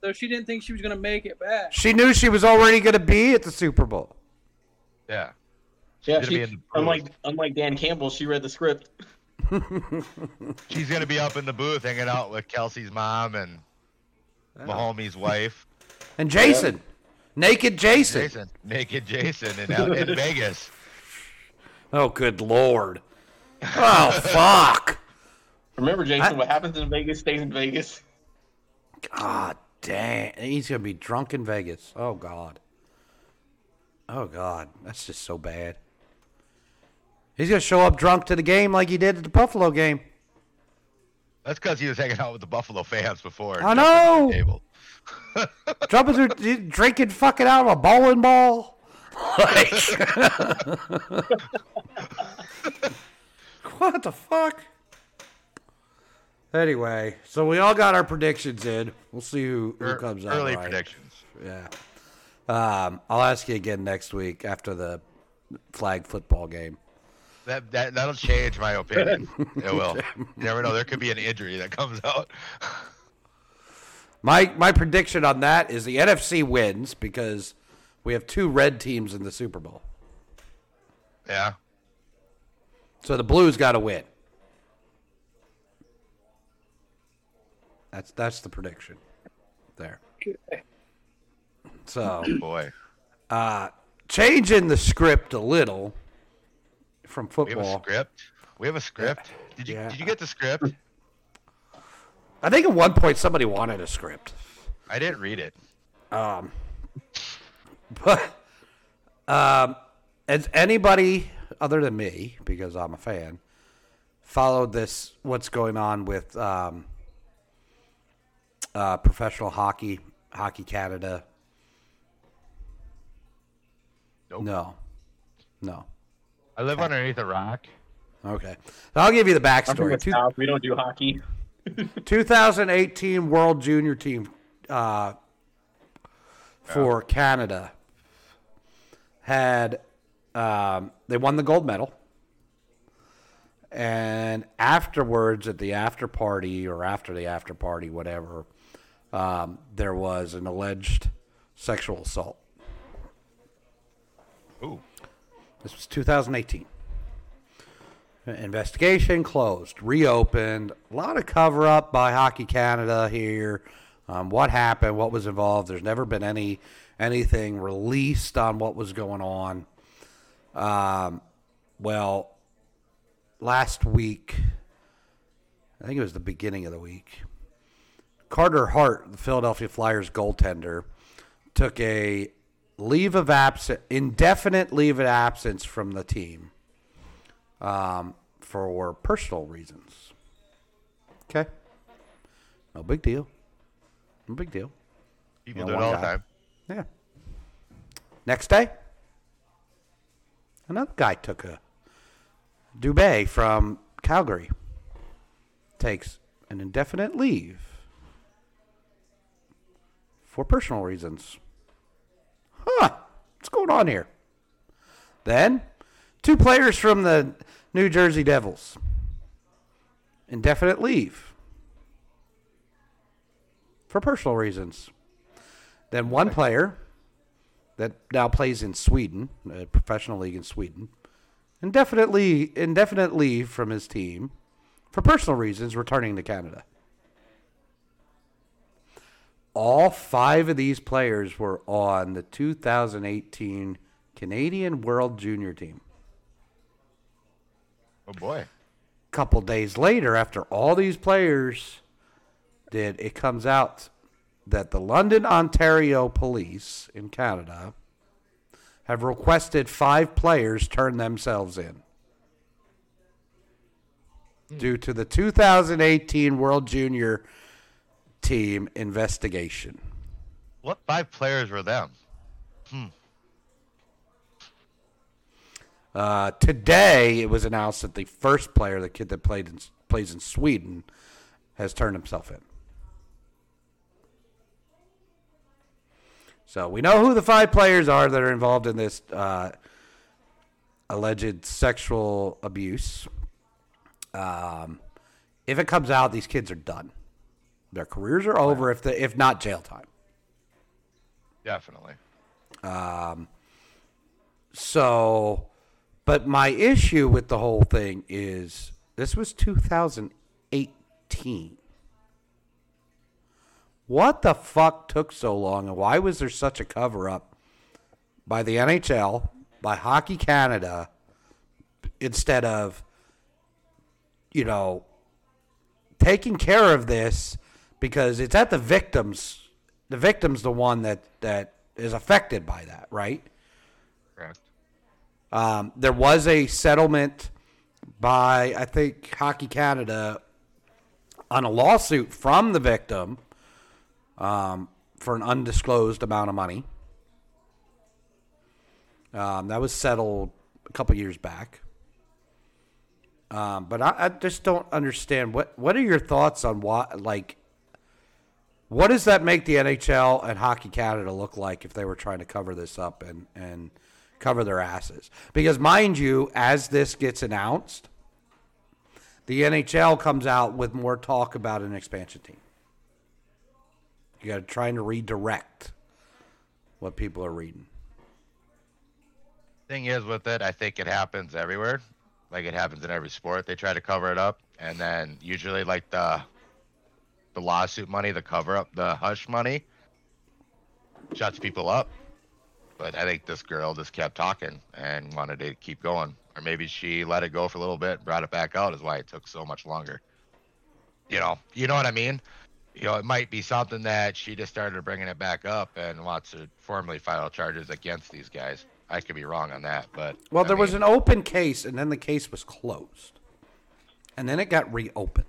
so she didn't think she was going to make it back.
She knew she was already going to be at the Super Bowl.
yeah.
Yeah, she,
be in the booth.
unlike unlike Dan Campbell, she read the script.
She's gonna be up in the booth hanging out with Kelce's mom and ah. Mahomie's wife,
And Jason, naked Jason.
Jason, naked Jason, in, uh, in Vegas.
Oh, good lord. Oh, fuck.
Remember, Jason,
I-
what happens in Vegas stays in Vegas.
God damn. He's going to be drunk in Vegas. Oh, God. Oh, God. That's just so bad. He's going to show up drunk to the game like he did at the Buffalo game.
That's because he was hanging out with the Buffalo fans before.
I
jumping on
know.
Table.
Jumping through, drinking fucking out of a bowling ball. Like, what the fuck? Anyway, so we all got our predictions in. We'll see who, who comes out
Early
right.
predictions.
Yeah. Um, I'll ask you again next week after the flag football game.
That, that that'll change my opinion. it will. You never know. There could be an injury that comes out.
My my prediction on that is the NFC wins because we have two red teams in the Super Bowl.
Yeah.
So the Blues got to win. That's that's the prediction. There. So oh,
Boy.
Uh, changing the script a little from
We have a
football.
script. We have a script. Did you
Yeah.
did you get the script?
I think at one point somebody wanted a script.
I didn't read it.
Um, But um, has anybody other than me, because I'm a fan, followed this? What's going on with um, uh, professional hockey, Hockey Canada?
Nope.
No, no.
I live underneath a rock.
Okay, so I'll give you the backstory.
the
Two-
We don't do hockey.
2018 World Junior Team uh, for Canada had um, they won the gold medal, and afterwards at the after party or after the after party, whatever, um, there was an alleged sexual assault.
Ooh.
This was 2018. Investigation closed, reopened. A lot of cover up by Hockey Canada here. Um, what happened? What was involved? There's never been any anything released on what was going on. Um, well, last week, I think it was the beginning of the week. Carter Hart, the Philadelphia Flyers goaltender, took a leave of absence, indefinite leave of absence from the team um, for personal reasons. Okay. No big deal. No big deal.
People
Yeah,
do it all
guy.
the time.
Yeah. Next day, another guy took a Dubé from Calgary takes an indefinite leave for personal reasons. Huh? What's going on here? Then, two players from the New Jersey Devils indefinite leave for personal reasons. Then one player that now plays in Sweden, a professional league in Sweden, indefinitely indefinite leave from his team for personal reasons, returning to Canada. All five of these players were on the 2018 Canadian World Junior Team.
Oh boy.
A couple days later, after all these players did, it comes out that the London, Ontario police in Canada have requested five players turn themselves in due to the 2018 World Junior Team investigation.
What five players were them?
Uh, today, it was announced that the first player, the kid that played in, plays in Sweden, has turned himself in. So we know who the five players are that are involved in this uh, alleged sexual abuse. Um, if it comes out, these kids are done. Their careers are over if the, if not jail time.
Definitely. Um.
So, but my issue with the whole thing is this was 2018. What the fuck took so long and why was there such a cover up by the NHL, by Hockey Canada, instead of, you know, taking care of this because it's at the victims. The victim's the one that, that is affected by that, right?
Correct.
Um, there was a settlement by, I think, Hockey Canada on a lawsuit from the victim um, for an undisclosed amount of money. Um, that was settled a couple years back. Um, but I, I just don't understand what what are your thoughts on what like what does that make the NHL and Hockey Canada look like if they were trying to cover this up and, and cover their asses? Because, mind you, as this gets announced, the NHL comes out with more talk about an expansion team. You got to trying to redirect what people are reading.
Thing is with it, I think it happens everywhere. Like it happens in every sport. They try to cover it up, and then usually like the the lawsuit money, the cover up, the hush money, shuts people up. But I think this girl just kept talking and wanted to keep going, or maybe she let it go for a little bit, brought it back out, is why it took so much longer. You know, you know what I mean? You know, it might be something that she just started bringing it back up and wants to formally file charges against these guys. I could be wrong on that, but
Well,
I
there was an open case, and then the case was closed, and then it got reopened.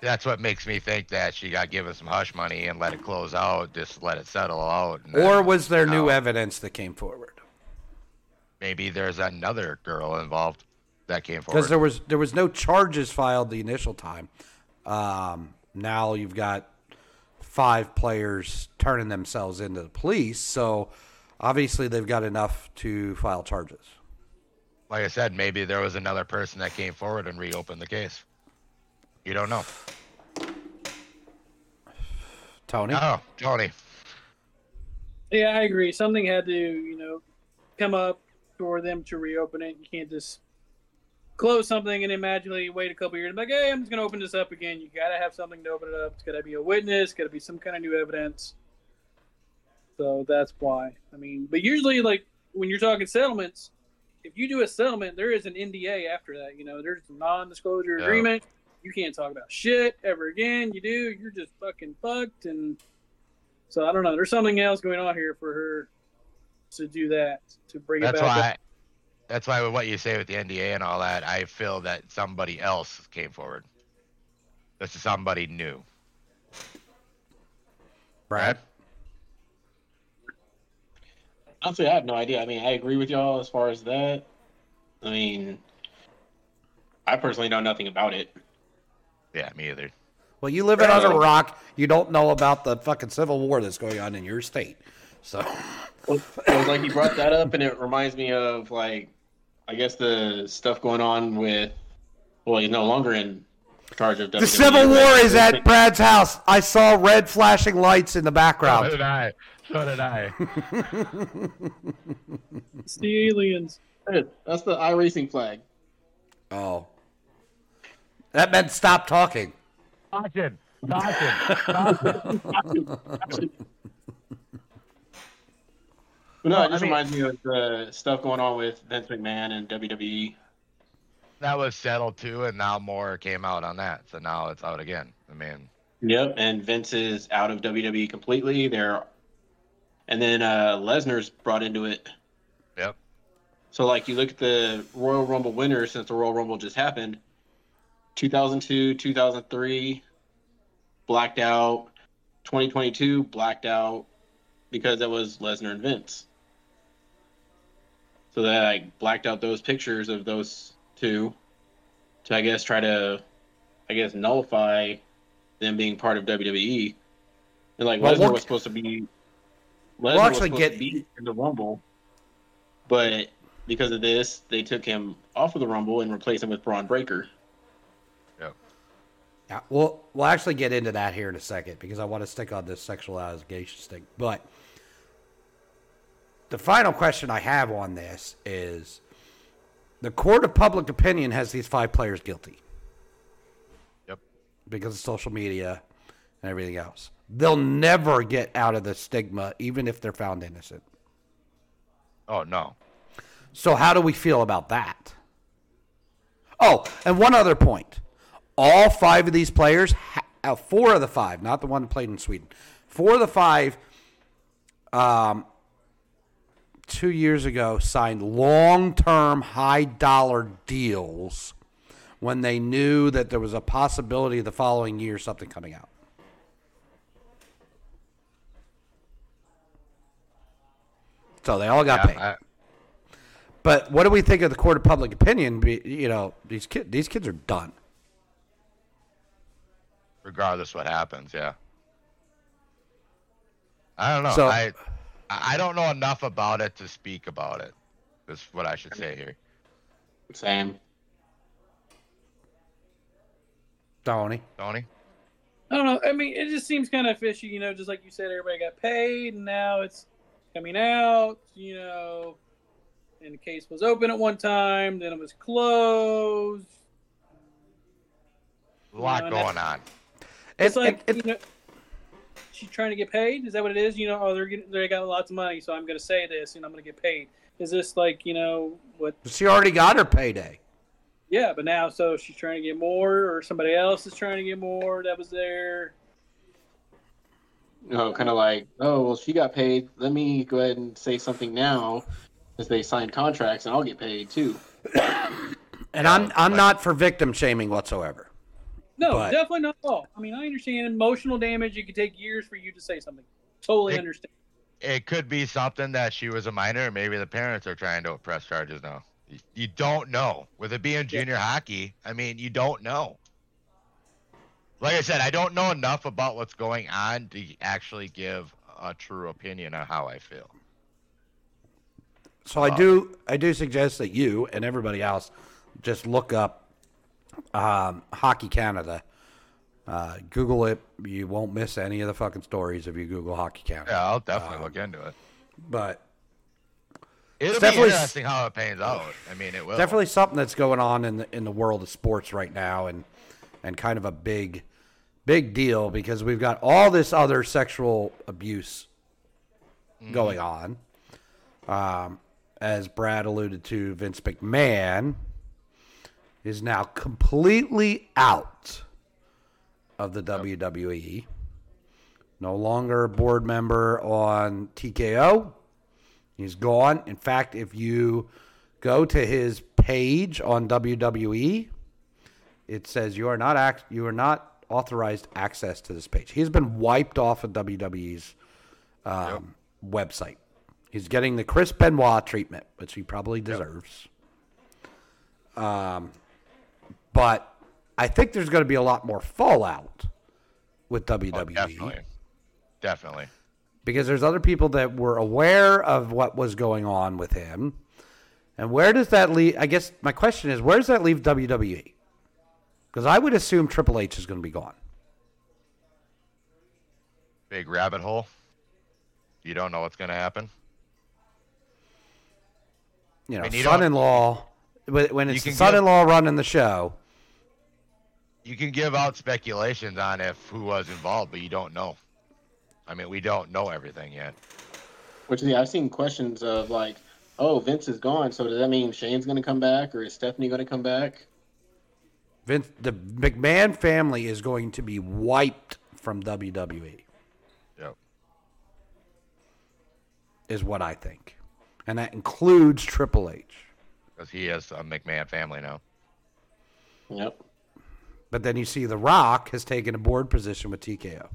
that's what makes me think that she got given some hush money and let it close out, just let it settle out. and
Or was there new evidence that came forward?
maybe there's another girl involved that came forward.
Because there was there was no charges filed the initial time. Um, now you've got five players turning themselves into the police, so obviously they've got enough to file charges.
like I said, maybe there was another person that came forward and reopened the case. You don't know.
Tony,
Oh, Tony.
Yeah, I agree. Something had to, you know, come up for them to reopen it. You can't just close something and then magically wait a couple years and be like, hey, I'm just going to open this up again. You got to have something to open it up. It's got to be a witness, got to be some kind of new evidence. So that's why. I mean, but usually, like, when you're talking settlements, if you do a settlement, there is an NDA after that. You know, there's a non disclosure
Yeah.
agreement. You can't talk about shit ever again. You do, you're just fucking fucked. And so I don't know. There's something else going on here for her to do that to bring
That's
it back.
why.
up.
That's why with what you say with the NDA and all that, I feel that somebody else came forward. This is somebody new.
Brad.
Honestly, I have no idea. I mean, I agree with y'all as far as that. I mean, I personally know nothing about it.
Yeah, me either.
Well, you live it on a rock. You don't know about the fucking civil war that's going on in your state. So,
Well, it was like he brought that up, and it reminds me of like, I guess the stuff going on with. Well, he's no longer in charge of
the civil war
but-
is at Brad's house. I saw red flashing lights in the background.
So did I. So did I.
It's the aliens.
That's the iRacing flag.
Oh, that meant stop talking.
Caution. Caution.
But no,
Well,
it just
I mean-
reminds me of the stuff going on with Vince McMahon and. WWE.
that was settled too, and now more came out on that. So now it's out again. I mean,
Yep, and Vince is out of WWE completely. There, and then uh, Lesnar's brought into it.
Yep.
So, like, you look at the Royal Rumble winners since the Royal Rumble just happened 2002, 2003, blacked out. 2022, blacked out because that was Lesnar and Vince. So that I blacked out those pictures of those two to, I guess, try to, I guess, nullify them being part of WWE. And like
Well,
Lesnar
we'll-
was supposed to be, Lesnar
We'll
was
actually
supposed
get-
to be in the Rumble, but because of this, they took him off of the Rumble and replaced him with Bron Breakker.
Yeah, we'll we'll actually get into that here in a second because I want to stick on this sexual allegations thing. But the final question I have on this is: the court of public opinion has these five players guilty
yep.
because of social media and everything else. They'll never get out of the stigma, even if they're found innocent.
Oh no.
So how do we feel about that? Oh, and one other point. All five of these players, uh, four of the five, not the one who played in Sweden, four of the five, um, two years ago signed long-term, high-dollar deals when they knew that there was a possibility of the following year something coming out. So they all got paid.
I,
But what do we think of the court of public opinion? Be- You know, these kids, these kids are done.
regardless what happens, yeah. I don't know.
So-
I I don't know enough about it to speak about it. That's what I should say here.
Same.
Tony.
Tony?
I don't know. I mean, it just seems kind of fishy, you know. Just like you said, everybody got paid, and now it's coming out. You know, and the case was open at one time, then it was closed.
A lot
No,
going on.
It's
And-
like
and-
you know, she's trying to get paid. Is that what it is? You know, oh, they're getting, they got lots of money, so I'm going to say this, and I'm going to get paid. Is this like you know what?
She already got her payday.
Yeah, but now so she's trying to get more, or somebody else is trying to get more that was there.
You know, kind of like, oh, well, she got paid. Let me go ahead and say something now, as they signed contracts, and I'll get paid too.
And I'm I'm
like-
not for victim shaming whatsoever.
No,
But-
definitely not at all. I mean, I understand emotional damage. It could take years for you to say something. Totally
It-
understand.
It could be something that she was a minor, and maybe the parents are trying to press charges now. You, you don't know. With it being junior hockey, I mean, you don't know. Like I said, I don't know enough about what's going on to actually give a true opinion on how I feel.
So I uh, do I do suggest that you and everybody else just look up um, Hockey Canada. Uh, Google it. You won't miss any of the fucking stories if you Google Hockey Canada.
Yeah, I'll definitely look into it.
But
It'll be
definitely
interesting how it pans out. I mean, it will.
definitely something that's going on in the in the world of sports right now, and and kind of a big big deal because we've got all this other sexual abuse going on. Um, as Brad alluded to, Vince McMahon is now completely out of the WWE. No longer a board member on TKO. He's gone. In fact, if you go to his page on WWE, it says you are not act- you are not authorized access to this page. He's been wiped off of WWE's um, website. He's getting the Chris Benoit treatment, which he probably deserves. Um, but I think there's going to be a lot more fallout with
Oh,
WWE
definitely. Definitely.
because there's other people that were aware of what was going on with him. And where does that leave? I guess my question is, where does that leave WWE? Because I would assume Triple H is going to be gone.
Big rabbit hole. You don't know what's going to happen.
You know,
And you
son-in-law. When when it's the son-in-law running the show,
You can give out speculations on if who was involved, but you don't know. I mean, we don't know everything yet.
Which yeah, I've seen questions of like, oh, Vince is gone, so does that mean Shane's going to come back, or is Stephanie going to come back?
Vince, the McMahon family is going to be wiped from WWE.
Yep.
Is what I think, and that includes Triple H.
Because he has a McMahon family now.
Yep.
But then you see The Rock has taken a board position with TKO.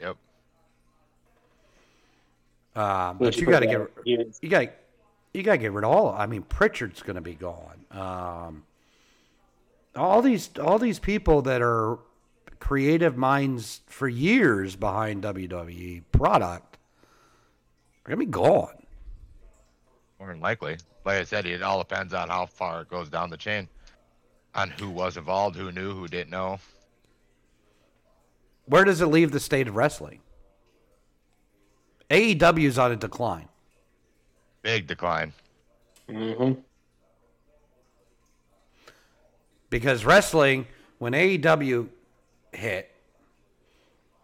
Yep.
Um, but you got to get you got you got to get rid of all. I mean, Pritchard's going to be gone. Um, all these all these people that are creative minds for years behind WWE product are going to be gone.
More than likely. Like I said, it all depends on how far it goes down the chain, on who was involved, who knew, who didn't know.
Where does it leave the state of wrestling? AEW's on a decline.
Big decline.
Mm-hmm.
because wrestling when AEW hit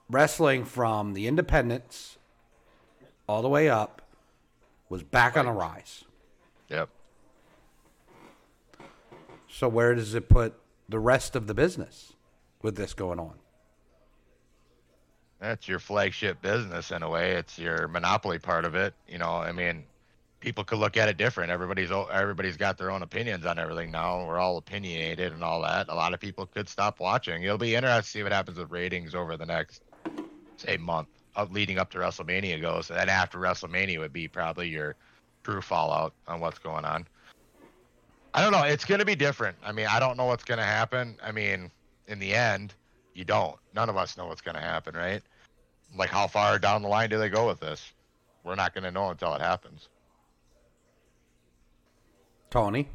wrestling from the independents all the way up was back on a rise.
Yep.
So where does it put the rest of the business with this going on?
That's your flagship business in a way. It's your monopoly part of it. You know, I mean, people could look at it different. Everybody's everybody's got their own opinions on everything now. We're all opinionated and all that. A lot of people could stop watching. It'll be interesting to see what happens with ratings over the next say month of leading up to WrestleMania goes. And then after WrestleMania would be probably your true fallout on what's going on. I don't know. It's going to be different. I mean, I don't know what's going to happen. I mean, in the end, you don't. None of us know what's going to happen, right? Like, how far down the line do they go with this? We're not going to know until it happens.
Tony,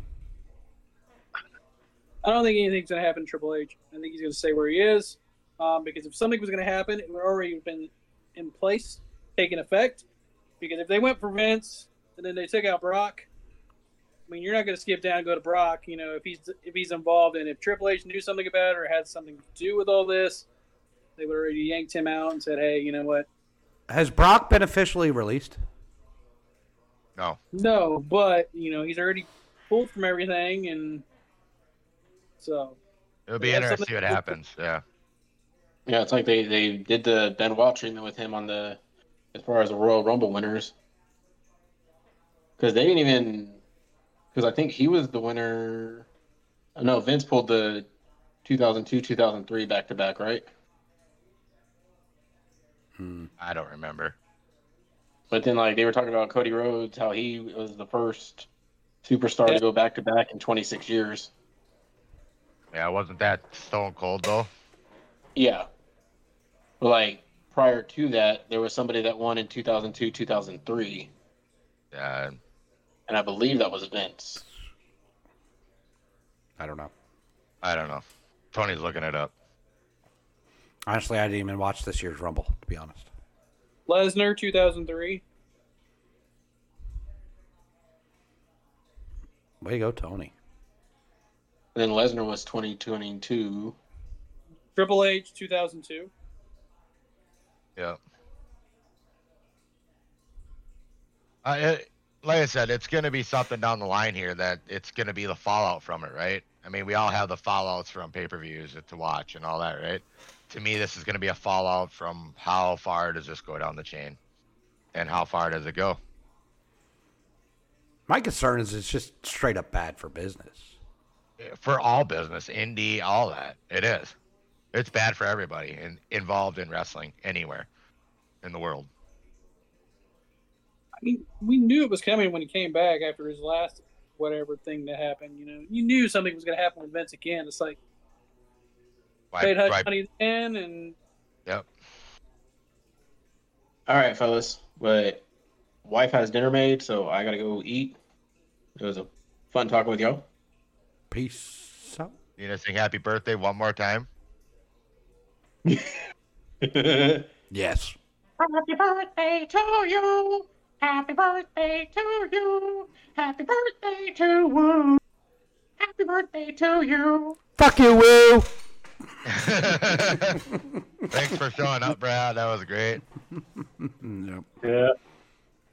I don't think anything's going to happen to Triple H. I think he's going to stay where he is. Um, because if something was going to happen, it would already been in place, taking effect. Because if they went for Vince, and then they took out Brock. I mean, you're not going to skip down and go to Brock. You know, if he's if he's involved and if Triple H knew something about it or had something to do with all this, they would already yanked him out and said, "Hey, you know what?
Has Brock been officially released?
No.
No, but you know he's already pulled from everything, and so
It'll be interesting to see what happens. Yeah.
Yeah, it's like they, they did the Benoit treatment with him on the as far as the Royal Rumble winners. Because they didn't even because I think he was the winner. uh, No, Vince pulled the 2002 2003 back to back, right?
Hmm.
I don't remember.
But then like they were talking about Cody Rhodes, how he was the first superstar
Yeah.
to go back to back in 26 years.
Yeah, wasn't that Stone Cold though?
Yeah. But like prior to that, there was somebody that won in 2002 2003,
Yeah.
And I believe that was Vince.
I don't know.
I don't know. Tony's looking it up.
Honestly, I didn't even watch this year's Rumble, to be honest.
Lesnar 2003.
Way to go, Tony.
And then Lesnar was 2022.
Triple H 2002.
Yeah. Uh, it, like I said, it's going to be something down the line here that it's going to be the fallout from it, right? I mean, we all have the fallouts from pay per views to watch and all that, right? To me, this is going to be a fallout from how far does this go down the chain, and how far does it go?
My concern is it's just straight up bad for business.
For all business, indie, all that, it is. It's bad for everybody in, involved in wrestling anywhere in the world.
I mean, we knew it was coming when he came back after his last whatever thing that happened. You know, you knew something was going to happen with Vince again. It's like
Why,
paid hush
why-
money then, and
yep.
All right, fellas. But wife has dinner made, so I gotta go eat. It was a fun talking with y'all.
Peace out.
You know, sing happy birthday one more time.
Yes.
Happy birthday to you. Happy birthday to you. Happy birthday to Woo. Happy birthday to you.
Fuck you, Woo.
Thanks for showing up, Brad. That was great.
Yep.
Yeah.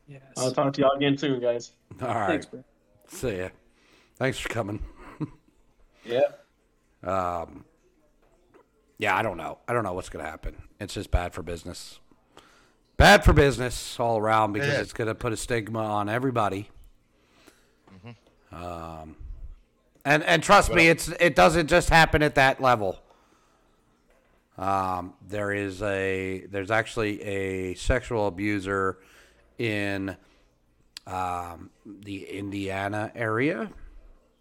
yes.
I'll talk to y'all again soon, guys.
All right.
Thanks, bro.
See ya. Thanks for coming.
Yeah.
Um, yeah, I don't know. I don't know what's going to happen. It's just bad for business. Bad for business all around because it's going to put a stigma on everybody. Um, and and trust me, it's it doesn't just happen at that level. Um, there is a there's actually a sexual abuser in um, the Indiana area.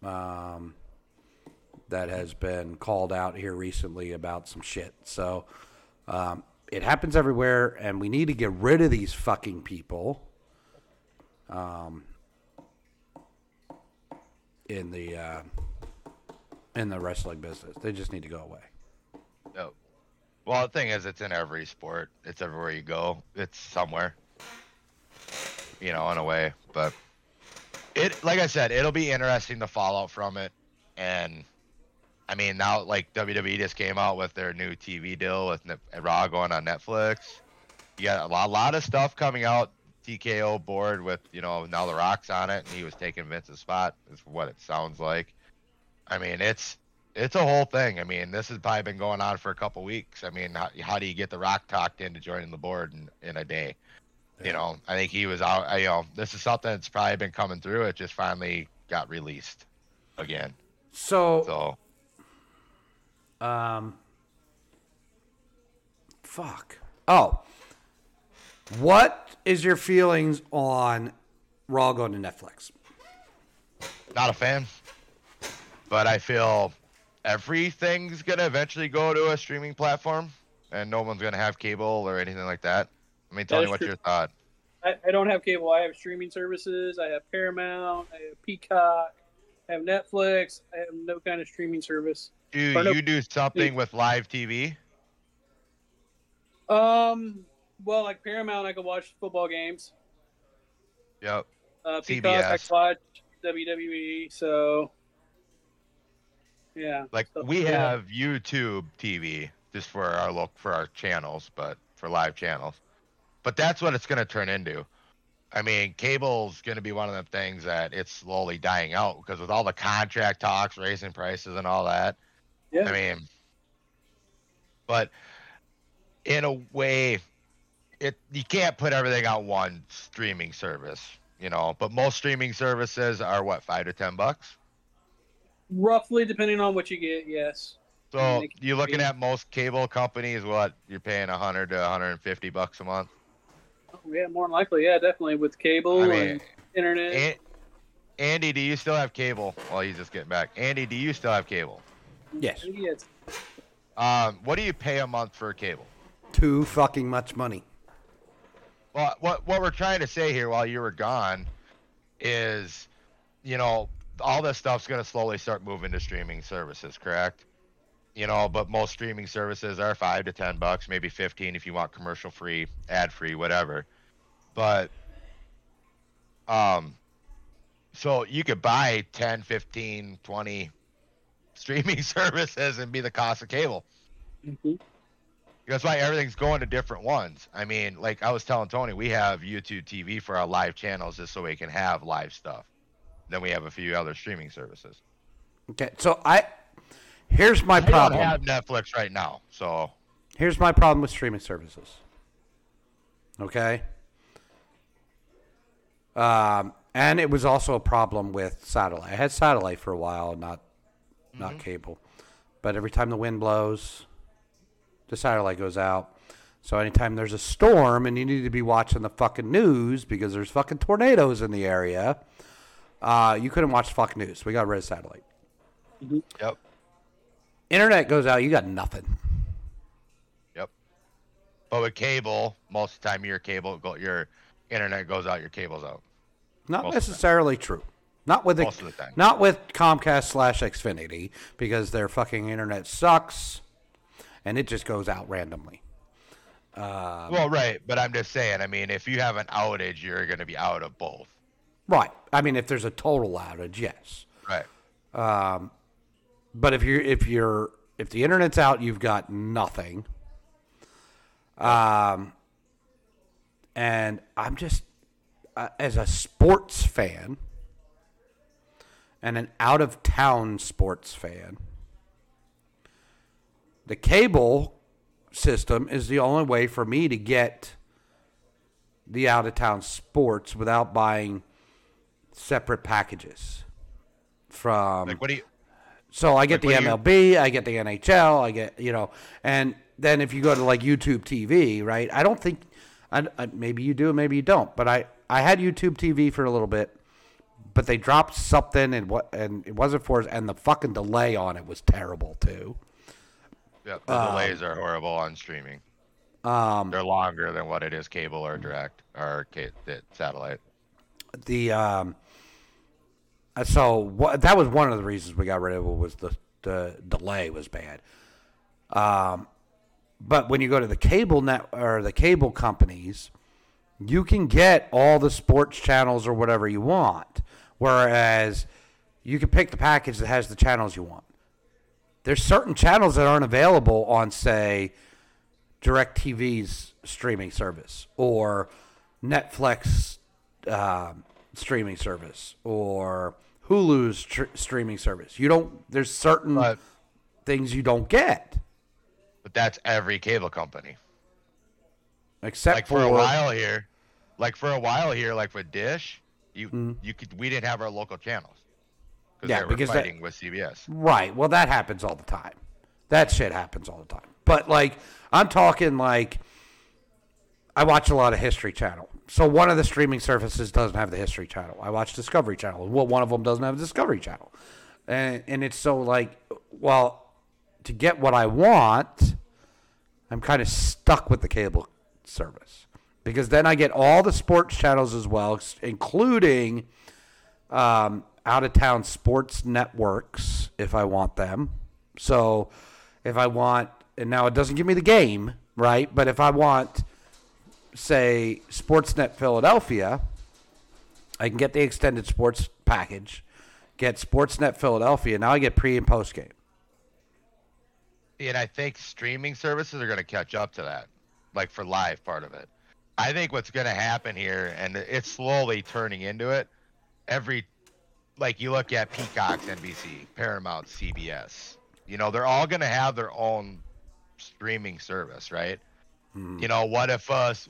Um, that has been called out here recently about some shit. So um, it happens everywhere, and we need to get rid of these fucking people. Um, in the uh, in the wrestling business, they just need to go away.
Yep. Well, the thing is, it's in every sport. It's everywhere you go. It's somewhere. You know, in a way. But it, like I said, it'll be interesting the fallout from it. And I mean, now like WWE just came out with their new TV deal with Ne- Raw going on Netflix. You got a lot, lot of stuff coming out. TKO board with you know now the Rock's on it, and he was taking Vince's spot. Is what it sounds like. I mean, it's it's a whole thing. I mean, this has probably been going on for a couple weeks. I mean, how, how do you get the Rock talked into joining the board in, in a day? You know, I think he was out. I, you know, this is something that's probably been coming through. It just finally got released again.
So,
So
um, fuck. Oh, what is your feelings on Raw going to Netflix?
not a fan, but I feel everything's gonna eventually go to a streaming platform, and no one's gonna have cable or anything like that. I mean, tell
That
me
is
what's
true.
your thought.
I, I don't have cable. I have streaming services. I have Paramount. I have Peacock. I have Netflix. I have no kind of streaming service.
Do
no-
you do something with live TV?
Um, well, like Paramount, I could watch football games.
Yep.
uh, Peacock, I watch WWE. So yeah,
Like
So,
we
yeah.
have YouTube TV just for our look for our channels, but for live channels. But that's what it's going to turn into. I mean, cable's going to be one of the things that it's slowly dying out because with all the contract talks, raising prices, and all that.
Yeah.
I mean, but in a way, it you can't put everything on one streaming service, you know. But most streaming services are what five to ten bucks.
roughly depending on what you get. Yes.
So you're looking at most cable companies, what you're paying 100 to 150 bucks a month.
Oh, yeah, more than likely. Yeah, definitely with cable
I mean,
and internet.
An- Andy, do you still have cable? Well, he's just getting back. Andy, do you still have cable?
Yes.
Yes.
Um, what do you pay a month for cable?
Too fucking much money.
Well, what what we're trying to say here while you were gone is, you know, all this stuff's going to slowly start moving to streaming services, correct? You know, but most streaming services are five to ten bucks, maybe fifteen if you want commercial free, ad free, whatever. But, um, so you could buy 10, 15, 20 streaming services and be the cost of cable.
Mhm.
That's why everything's going to different ones. I mean, like I was telling Tony, we have YouTube TV for our live channels just so we can have live stuff. Then we have a few other streaming services.
Okay, so I here's my
I don't
problem.
have Netflix right now, so
Here's my problem with streaming services. Okay. Um, and it was also a problem with satellite. I had satellite for a while, not not cable. But every time the wind blows, the satellite goes out. So anytime there's a storm and you need to be watching the fucking news because there's fucking tornadoes in the area, uh, you couldn't watch fucking news. We got rid of satellite.
yep,
Internet goes out, you got nothing.
yep. But with cable, most of the time your cable go, your internet goes out, your cable's out.
Not
Most of the time.
necessarily true. Not with
Most the
not with Comcast slash Xfinity because their fucking internet sucks, and it just goes out randomly. Um,
well, right, but I'm just saying. I mean, if you have an outage, you're going to be out of both.
Right. I mean, if there's a total outage, yes.
Right.
Um, But if you're if you're if the internet's out, you've got nothing. Um, and I'm just uh, as a sports fan and an out of town sports fan. The cable system is the only way for me to get the out of town sports without buying separate packages from
Like, what do you?
so I get
Like,
the MLB, I get the NHL, I get you know, and then if you go to like YouTube TV, right? I don't think, I, I, maybe you do, maybe you don't, but I I had YouTube TV for a little bit, but they dropped something and what and it wasn't for us and the fucking delay on it was terrible too.
Yeah, the delays are horrible on streaming.
Um,
They're longer than what it is cable or direct or satellite.
the um, uh, so what, that was one of the reasons we got rid of it was the the delay was bad. Um, but when you go to the cable net or the cable companies, you can get all the sports channels or whatever you want. Whereas you can pick the package that has the channels you want. There's certain channels that aren't available on, say, DirecTV's streaming service or Netflix um, streaming service or Hulu's tr- streaming service. You don't. There's certain
But
things you don't get,
but that's every cable company.
except
like for a while here, like for a while here, like with Dish, you you could we didn't have our local channels
Mm-hmm. Yeah, because that-
fighting with CBS.
Right. Well, that happens all the time. That shit happens all the time. But like, I'm talking like, I watch a lot of History Channel. So one of the streaming services doesn't have the History Channel. I watch Discovery Channel. Well, one of them doesn't have a Discovery Channel, and and it's so like, well, to get what I want, I'm kind of stuck with the cable service because then I get all the sports channels as well, including um, out of town sports networks if I want them. So if I want, and now it doesn't give me the game, right? But if I want, say, Sportsnet Philadelphia, I can get the extended sports package, get Sportsnet Philadelphia. Now I get pre and post game.
And I think streaming services are going to catch up to that, like for live part of it. I think what's going to happen here, and it's slowly turning into it. Every, like you look at Peacock's NBC, Paramount, CBS. You know, they're all going to have their own streaming service, right? You know, what if us?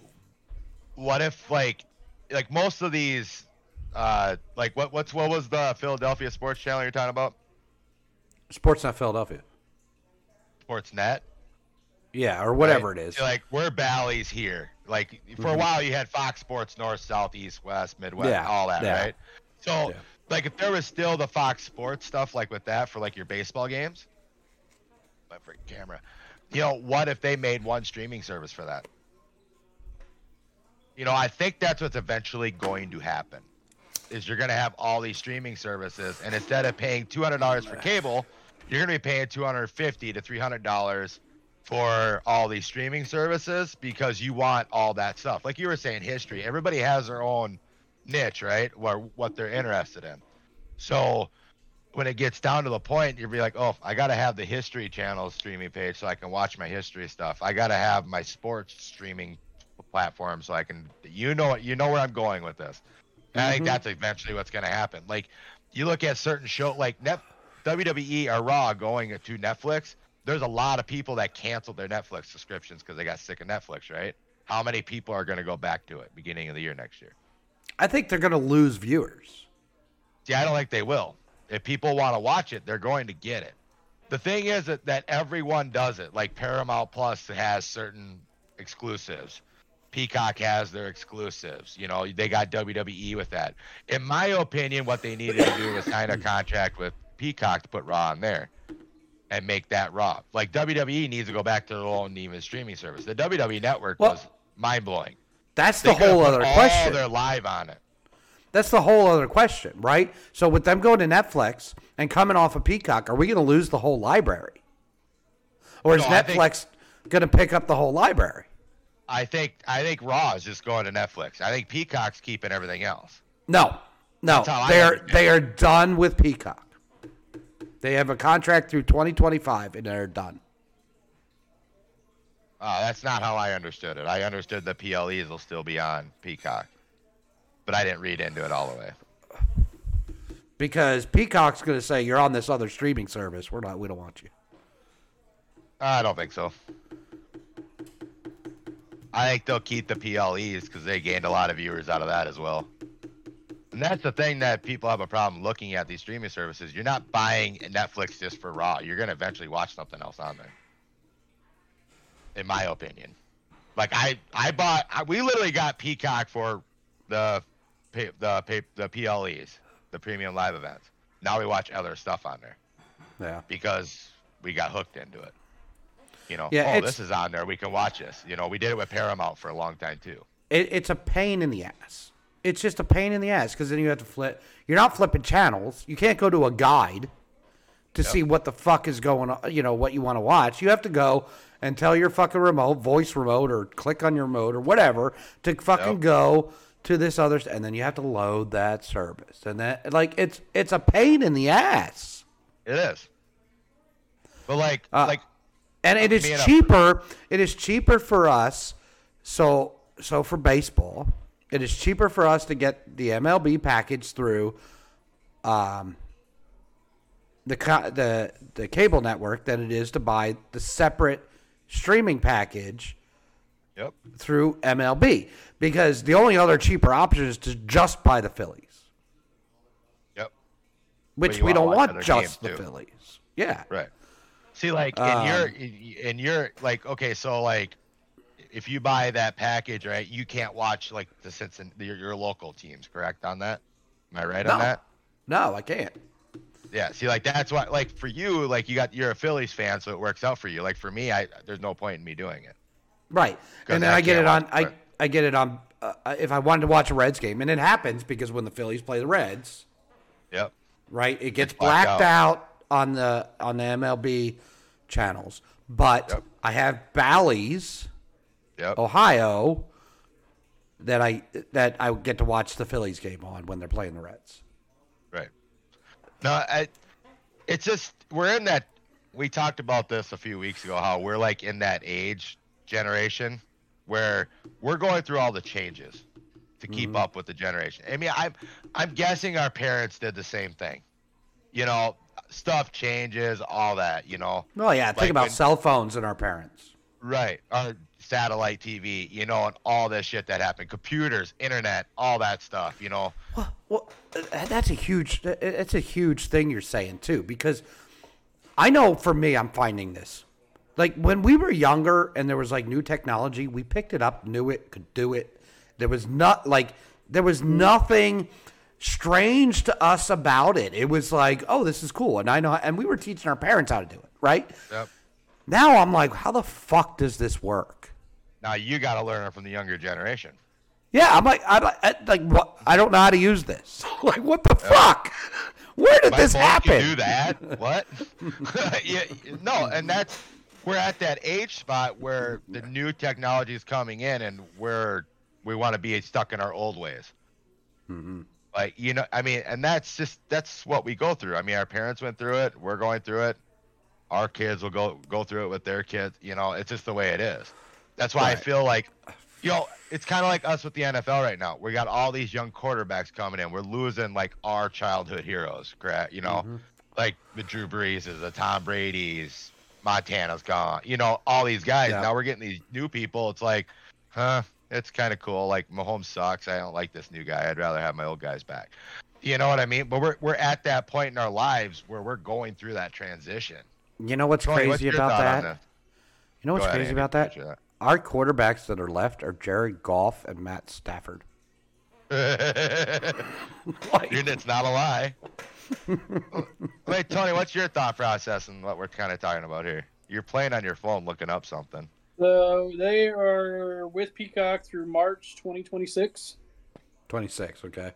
What if like, like most of these, uh, like what what's what was the Philadelphia sports channel you're talking about?
Sportsnet Philadelphia.
Sportsnet.
Yeah, or whatever
right?
it is.
So, like we're Bally's here. Like for a
Mhm.
while, you had Fox Sports North, South, East, West, Midwest,
Yeah,
all that,
yeah.
right? So,
Yeah.
like if there was still the Fox Sports stuff like with that for like your baseball games, my freaking camera. You know, what if they made one streaming service for that? You know, I think that's what's eventually going to happen. Is you're going to have all these streaming services, and instead of paying two hundred dollars for cable, you're going to be paying two hundred fifty to three hundred dollars for all these streaming services because you want all that stuff. Like you were saying, history. Everybody has their own niche, right? Where what they're interested in. So when it gets down to the point, you'll be like, oh, I got to have the history channel streaming page so I can watch my history stuff. I got to have my sports streaming platform so I can. You know You know where I'm going with this. And I think
Mhm.
that's eventually what's going to happen. Like you look at certain show like Net, WWE or Raw going to Netflix. There's a lot of people that canceled their Netflix subscriptions because they got sick of Netflix, right? How many people are going to go back to it beginning of the year next year?
I think they're going to lose viewers.
See, I don't think they will. If people want to watch it, they're going to get it. The thing is that, that everyone does it. Like Paramount Plus has certain exclusives. Peacock has their exclusives. You know, they got WWE with that. In my opinion, what they needed to do was sign a contract with Peacock to put Raw on there and make that Raw. Like WWE needs to go back to their own even streaming service. The WWE network
Well-
was mind blowing.
That's
They
the whole other
all
question.
their live on it.
That's the whole other question, right? So with them going to Netflix and coming off of Peacock, are we going to lose the whole library? Or is
No, think-
Netflix going to pick up the whole library?
I think I think Raw is just going to Netflix. I think Peacock's keeping everything else.
No, no,
That's how I
they are they are done with Peacock. They have a contract through 2025, and they're done.
Uh, that's not how I understood it. I understood the PLEs will still be on Peacock, but I didn't read into it all the way.
Because Peacock's going to say you're on this other streaming service. We're not. We don't want you.
I don't think so. I think they'll keep the PLEs because they gained a lot of viewers out of that as well. And that's the thing that people have a problem looking at these streaming services. You're not buying Netflix just for Raw. You're gonna eventually watch something else on there. In my opinion, like I I bought I, we literally got Peacock for the pa- the pa- the PLEs, the premium live events. Now we watch other stuff on there
Yeah.
because we got hooked into it. You know,
Yeah,
oh, this is on there. We can watch this. You know, we did it with Paramount for a long time too.
It, it's a pain in the ass. It's just a pain in the ass because then you have to flip. You're not flipping channels. You can't go to a guide to see what the fuck is going on. You know what you want to watch. You have to go and tell your fucking remote, voice remote, or click on your remote or whatever to fucking
Yep.
go to this other, and then you have to load that service, and that like it's it's a pain in the ass.
It is. But like,
Uh,
like,
and it is
being a-
cheaper. It is cheaper for us. So so for baseball, it is cheaper for us to get the MLB package through, um, the the the cable network than it is to buy the separate streaming package
yep,
through MLB because the only other cheaper option is to just buy the Phillies,
yep,
which we don't want just the
too.
Phillies. Yeah.
right. See, like, in
Um,
your, in your, like, okay, so like, if you buy that package, right, you can't watch like the Cincinnati, your, your local teams, correct? On that, am I right on that?
No, I can't.
Yeah. See, like, that's why, like, for you, like, you got, you're a Phillies fan, so it works out for you. Like, for me, I, there's no point in me doing it.
Right, And then
I
I get it on I,
it.
I get it on uh, if I wanted to watch a Reds game and it happens because when the Phillies play the Reds,
Yep.
right, it gets
blacked
blacked out. on the on the MLB channels. But
Yep.
I have Bally's
Yep.
Ohio that I that I get to watch the Phillies game on when they're playing the Reds.
Right. No, I, it's just we're in that. We talked about this a few weeks ago. How we're like in that age generation where we're going through all the changes to keep mm-hmm. up with the generation. I mean, I'm I'm guessing our parents did the same thing. You know, stuff changes, all that. You know,
Oh yeah, think
Like
about
when-
cell phones and our parents.
right? Our satellite TV. You know, and all this shit that happened, computers, internet, all that stuff. You know,
Well, well, uh, that's a huge. uh, It's a huge thing you're saying too, because I know for me, I'm finding this. Like when we were younger and there was like new technology, we picked it up, knew it, could do it. There was not like there was nothing strange to us about it. It was like, oh, this is cool, and I know, and we were teaching our parents how to do it, right?
Yep.
Now I'm like, how the fuck does this work?
Now you got to learn it from the younger generation.
Yeah, I'm like, I'm like, I- like what? I don't know how to use this. like, what the fuck? Where did
My
this happen?
Can do that? What? yeah, no, and that's we're at that age spot where the new technology is coming in, and we're we want to be stuck in our old ways.
Mm-hmm.
Like you know, I mean, and that's just that's what we go through. I mean, our parents went through it. We're going through it. Our kids will go go through it with their kids. You know, it's just the way it is. That's why I feel like, you know, it's kind of like us with the NFL right now. We got all these young quarterbacks coming in. We're losing like our childhood heroes, correct? You know,
Mm-hmm.
like the Drew Breeses, the Tom Brady's, Montana's gone. You know, all these guys.
Yeah.
Now we're getting these new people. It's like, huh? It's kind of cool. Like Mahomes sucks. I don't like this new guy. I'd rather have my old guys back. You know what I mean? But we're we're at that point in our lives where we're going through that transition.
You know what's
Tony,
crazy
your
about that? You know what's
ahead,
crazy
Andy.
about that?
Finish
Our quarterbacks that are left are Jared Goff and Matt Stafford. Like,
Dude, it's not a lie. Wait, Tony, what's your thought process and what we're kind of talking about here? You're playing on your phone, looking up something.
So they are with Peacock through March 2026.
26, okay.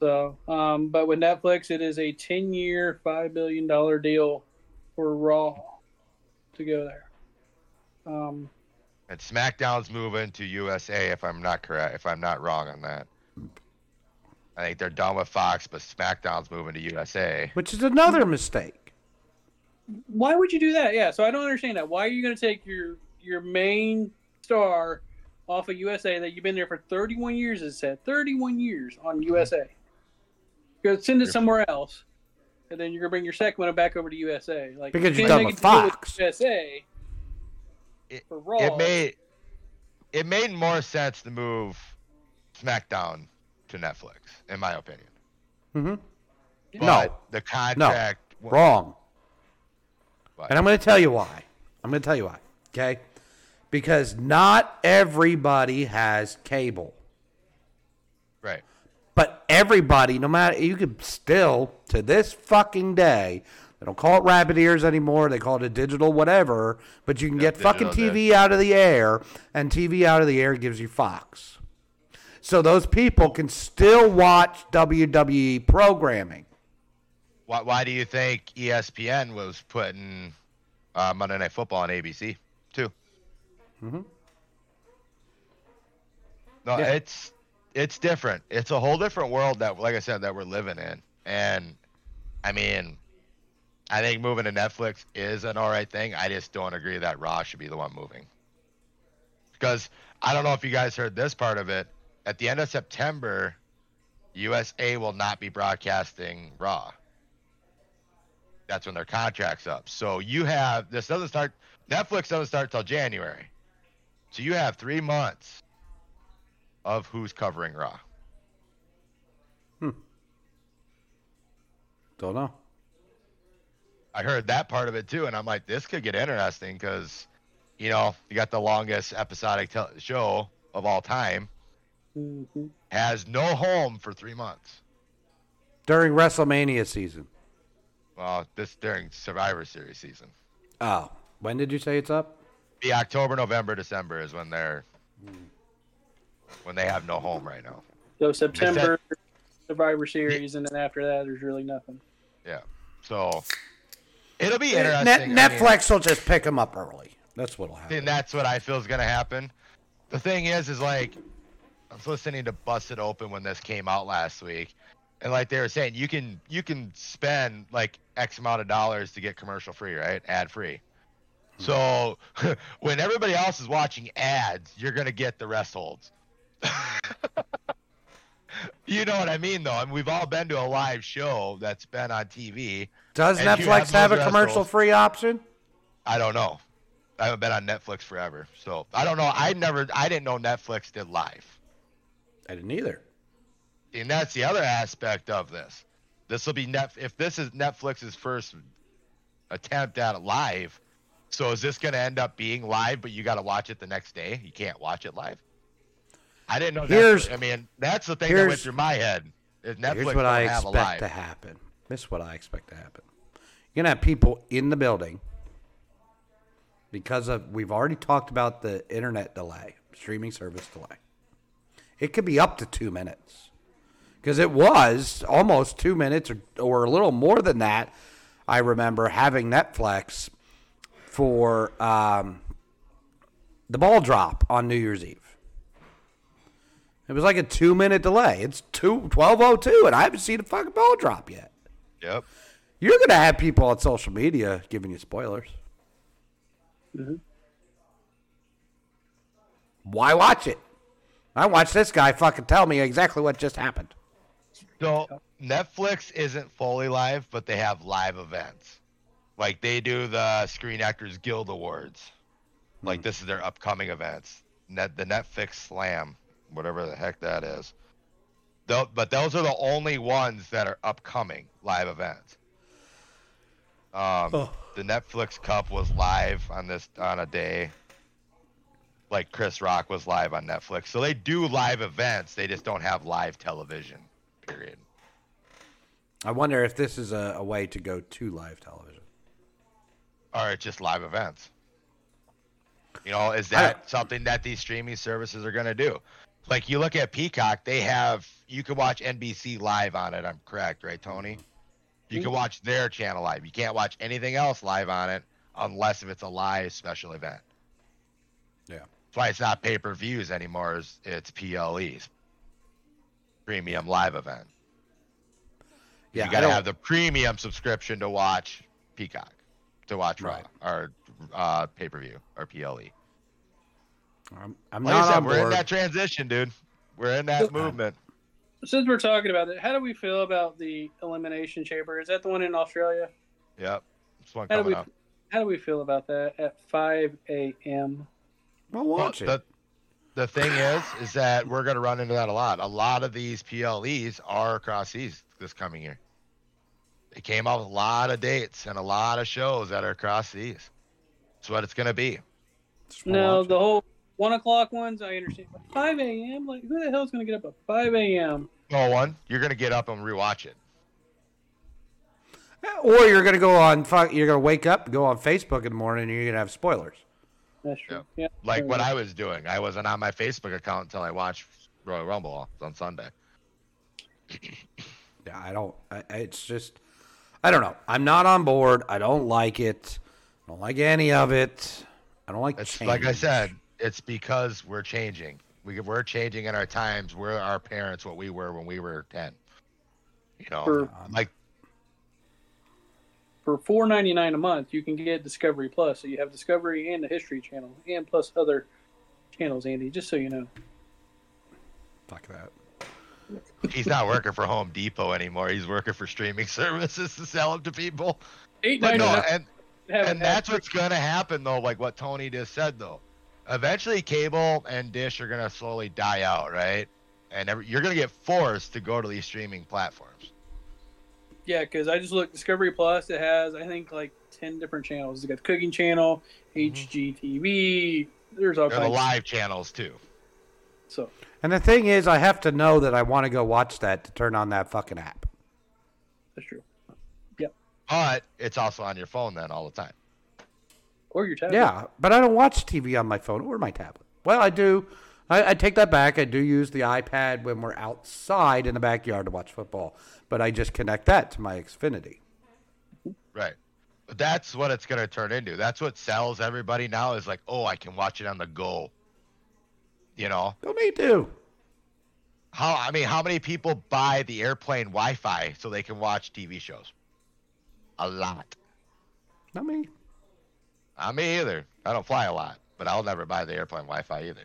So, um, but with Netflix, it is a 10 year, $5 billion deal for Raw to go there. Um,
And SmackDown's moving to USA, if I'm not correct, if I'm not wrong on that. I think they're done with Fox, but SmackDown's moving to USA.
Which is another mistake.
why would you do that? Yeah, so I don't understand that. Why are you going to take your your main star off of USA that you've been there for 31 years? It said 31 years on USA. Go send it somewhere else, and then you're gonna bring your second one back over to USA. Like
Because
you
you're
can't
done
make
with
a
Fox.
USA
It-
for Raw.
It made it made more sense to move SmackDown to Netflix, in my opinion.
hmm
But
No.
the contract. no.
Wrong.
What?
And I'm going to tell you why. I'm going to tell you why. Okay? Because not everybody has cable.
Right.
But everybody, no matter, you could still, to this fucking day, they don't call it rabbit ears anymore. They call it a digital whatever. But you can get fucking TV out of the air, and TV out of the air gives you Fox. So those people can still watch WWE programming.
Why, why do you think ESPN was putting uh, Monday Night Football on ABC too?
Mhm.
No,
Yeah.
it's it's different. It's a whole different world that, like I said, that we're living in. And I mean, I think moving to Netflix is an all right thing. I just don't agree that Raw should be the one moving. Because I don't know if you guys heard this part of it. At the end of September, USA will not be broadcasting Raw. That's when their contract's up. So you have this doesn't start. Netflix doesn't start till January. So you have three months of who's covering Raw. Hmm.
Don't know.
I heard that part of it too, and I'm like, this could get interesting because, you know, you got the longest episodic tel- show of all time,
Mhm.
has no home for three months.
During WrestleMania season.
Well, this during Survivor Series season.
Oh, when did you say it's up?
The October, November, December is when they're when they have no home right now.
So September Survivor Series, and then after that, there's really nothing.
Yeah, so it'll be eh,
Net-
interesting. I mean-
Netflix will just pick them up early. That's what'll happen.
and that's what I feel is gonna happen. The thing is, is like, I was listening to Busted Open when this came out last week, and like they were saying, you can you can spend like X amount of dollars to get commercial free, right? Ad free. Hmm. So when everybody else is watching ads, you're gonna get the rest holds. you know what I mean, though. I mean, we've all been to a live show that's been on TV.
Does Netflix
have
have, a commercial-free option?
I don't know. I haven't been on Netflix forever, so I don't know. I never, I didn't know Netflix did live.
I didn't either.
and that's the other aspect of this. This will be net if this is Netflix's first attempt at it live. So is this going to end up being live, but you got to watch it the next day? You can't watch it live. I didn't know.
Here's-
Netflix, I mean, that's the thing that went through my head. Is Netflix
Here's what I expect to happen. This is what I expect to happen. You're gonna have people in the building because of we've already talked about the internet delay, streaming service delay. It could be up to two minutes because it was almost two minutes or, or a little more than that. I remember having Netflix for um, the ball drop on New Year's Eve. It was like a two minute delay. It's two twelve oh two, and I haven't seen a fucking ball drop yet.
Yep.
You're gonna have people on social media giving you spoilers. Mm-hmm. Why watch it? I watch this guy fucking tell me exactly what just happened.
So Netflix isn't fully live, but they have live events. Like they do the Screen Actors Guild Awards. Like hmm. this is their upcoming events. Net the Netflix Slam, whatever the heck that is. But those are the only ones that are upcoming live events. Um,
Oh.
The Netflix Cup was live on this on a day. Like Chris Rock was live on Netflix, so they do live events. They just don't have live television. Period.
I wonder if this is a, a way to go to live television.
or it's just live events. You know, is that something that these streaming services are going to do? Like you look at Peacock, they have you can watch NBC live on it. I'm correct, right, Tony? You can watch their channel live. You can't watch anything else live on it unless if it's a live special event.
Yeah.
That's why it's not pay per views anymore. It's, it's PLEs, premium live event.
Yeah,
you got to have the premium subscription to watch Peacock, to watch
Right.
Raw or uh, pay per view or PLE.
I'm, I'm
Like
not
I said,
on
we're in that transition, dude. We're in that movement.
Since we're talking about it, how do we feel about the elimination chamber? Is that the one in Australia?
Yep. This one
How do we
up.
how do we feel about that at 5 a.m.?
Well,
Well,
watch it.
the, the thing is, is that we're going to run into that a lot. A lot of these PLEs are across seas this coming year. They came out with a lot of dates and a lot of shows that are across seas. That's what it's going to be.
Just
No,
watch it.
the whole one o'clock ones I understand. But 5 a.m. Like who the hell's gonna get up at 5 a.m.
No one, you're going to get up and rewatch it.
Eh, or you're gonna go on. fuck- You're gonna wake up, go on Facebook in the morning, and you're gonna have spoilers.
That's true.
Yep.
Yeah.
Like what I was doing. I wasn't on my Facebook account until I watched Royal Rumble on Sunday.
Yeah, I don't. I, I- it's just, I don't know. I'm not on board. I don't like it. I don't like any of it. I don't like.
It's like I said, it's because we're changing. We, we're changing in our times. We're our parents, what we were when we were 10. You know,
For-
like,
For 4.99 a month, you can get Discovery Plus. So you have Discovery and the History Channel, and plus other channels. Andy, just so you know.
Fuck that.
he's not working for Home Depot anymore. He's working for streaming services to sell them to people.
Eight
But
ninety
no, and, and that's what's going to happen, though, like what Tony just said, though. Eventually, cable and dish are going to slowly die out, right? And every, you're going to get forced to go to these streaming platforms.
Yeah, because I just look Discovery Plus. It has I think like ten different channels. It's got the cooking channel, mm-hmm. HGTV. There's all
And the
kinds.
live channels, too.
So
And the thing is, I have to know that I want to go watch that to turn on that fucking app.
that's true. Yep.
But it's also on your phone then all the time.
Or your tablet.
Yeah, but I don't watch TV on my phone or my tablet. Well, I do. I, I take that back. I do use the iPad when we're outside in the backyard to watch football, but I just connect that to my Xfinity.
Right. That's what it's going to turn into. That's what sells everybody now is like, oh, I can watch it on the go. You know?
Don't need to.
How I mean, how many people buy the airplane Wi-Fi so they can watch TV shows? A lot.
Not me.
Not me either. I don't fly a lot, but I'll never buy the airplane Wi-Fi either.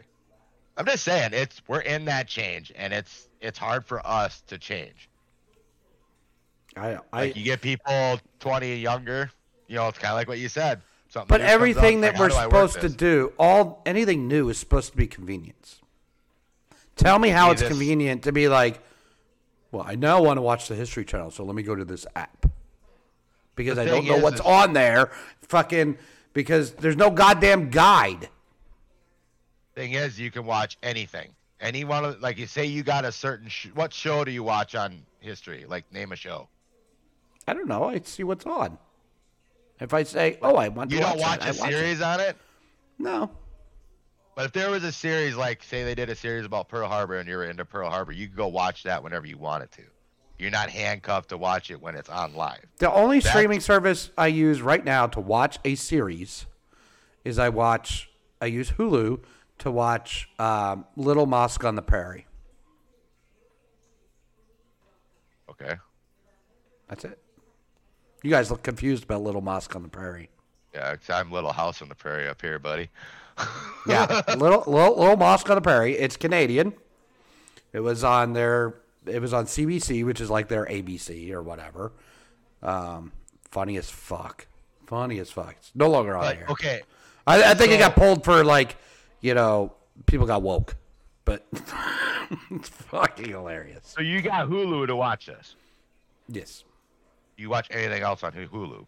I'm just saying, it's we're in that change, and it's it's hard for us to change.
I, I
Like you get people 20 younger, you know, it's kind of like what you said. Something
but everything
up,
that
like,
we're
how do I work
supposed to do, all anything new is supposed to be convenience. Tell me how it's
this-
convenient to be like, well, I now want to watch the History Channel, so let me go to this app because
The
I don't know
is,
what's on there. Fucking because there's no goddamn guide.
Thing is, you can watch anything. Any one of like you say you got a certain sh- what show do you watch on history? Like name a show.
I don't know. I see what's on. If I say, oh, I want
You
to
don't
watch,
watch
that,
a
watch it.
series on it.
No.
But if there was a series like say they did a series about Pearl Harbor and you're into Pearl Harbor, you could go watch that whenever you wanted to. You're not handcuffed to watch it when it's on live.
The only
That's-
streaming service I use right now to watch a series is I watch I use Hulu to watch um, Little Mosque on the Prairie.
Okay.
That's it. You guys look confused about Little Mosque on the Prairie.
Yeah, 'cause I'm Little House on the Prairie up here, buddy.
Yeah, little, little Little Mosque on the Prairie. It's Canadian. It was on their. It was on CBC, which is like their ABC or whatever. Um, funny as fuck. Funny as fuck. It's no longer on
But
here.
okay,
I, I think it got pulled for like, you know, people got woke, but it's fucking hilarious.
so you got Hulu to watch this.
Yes.
You watch anything else on Hulu?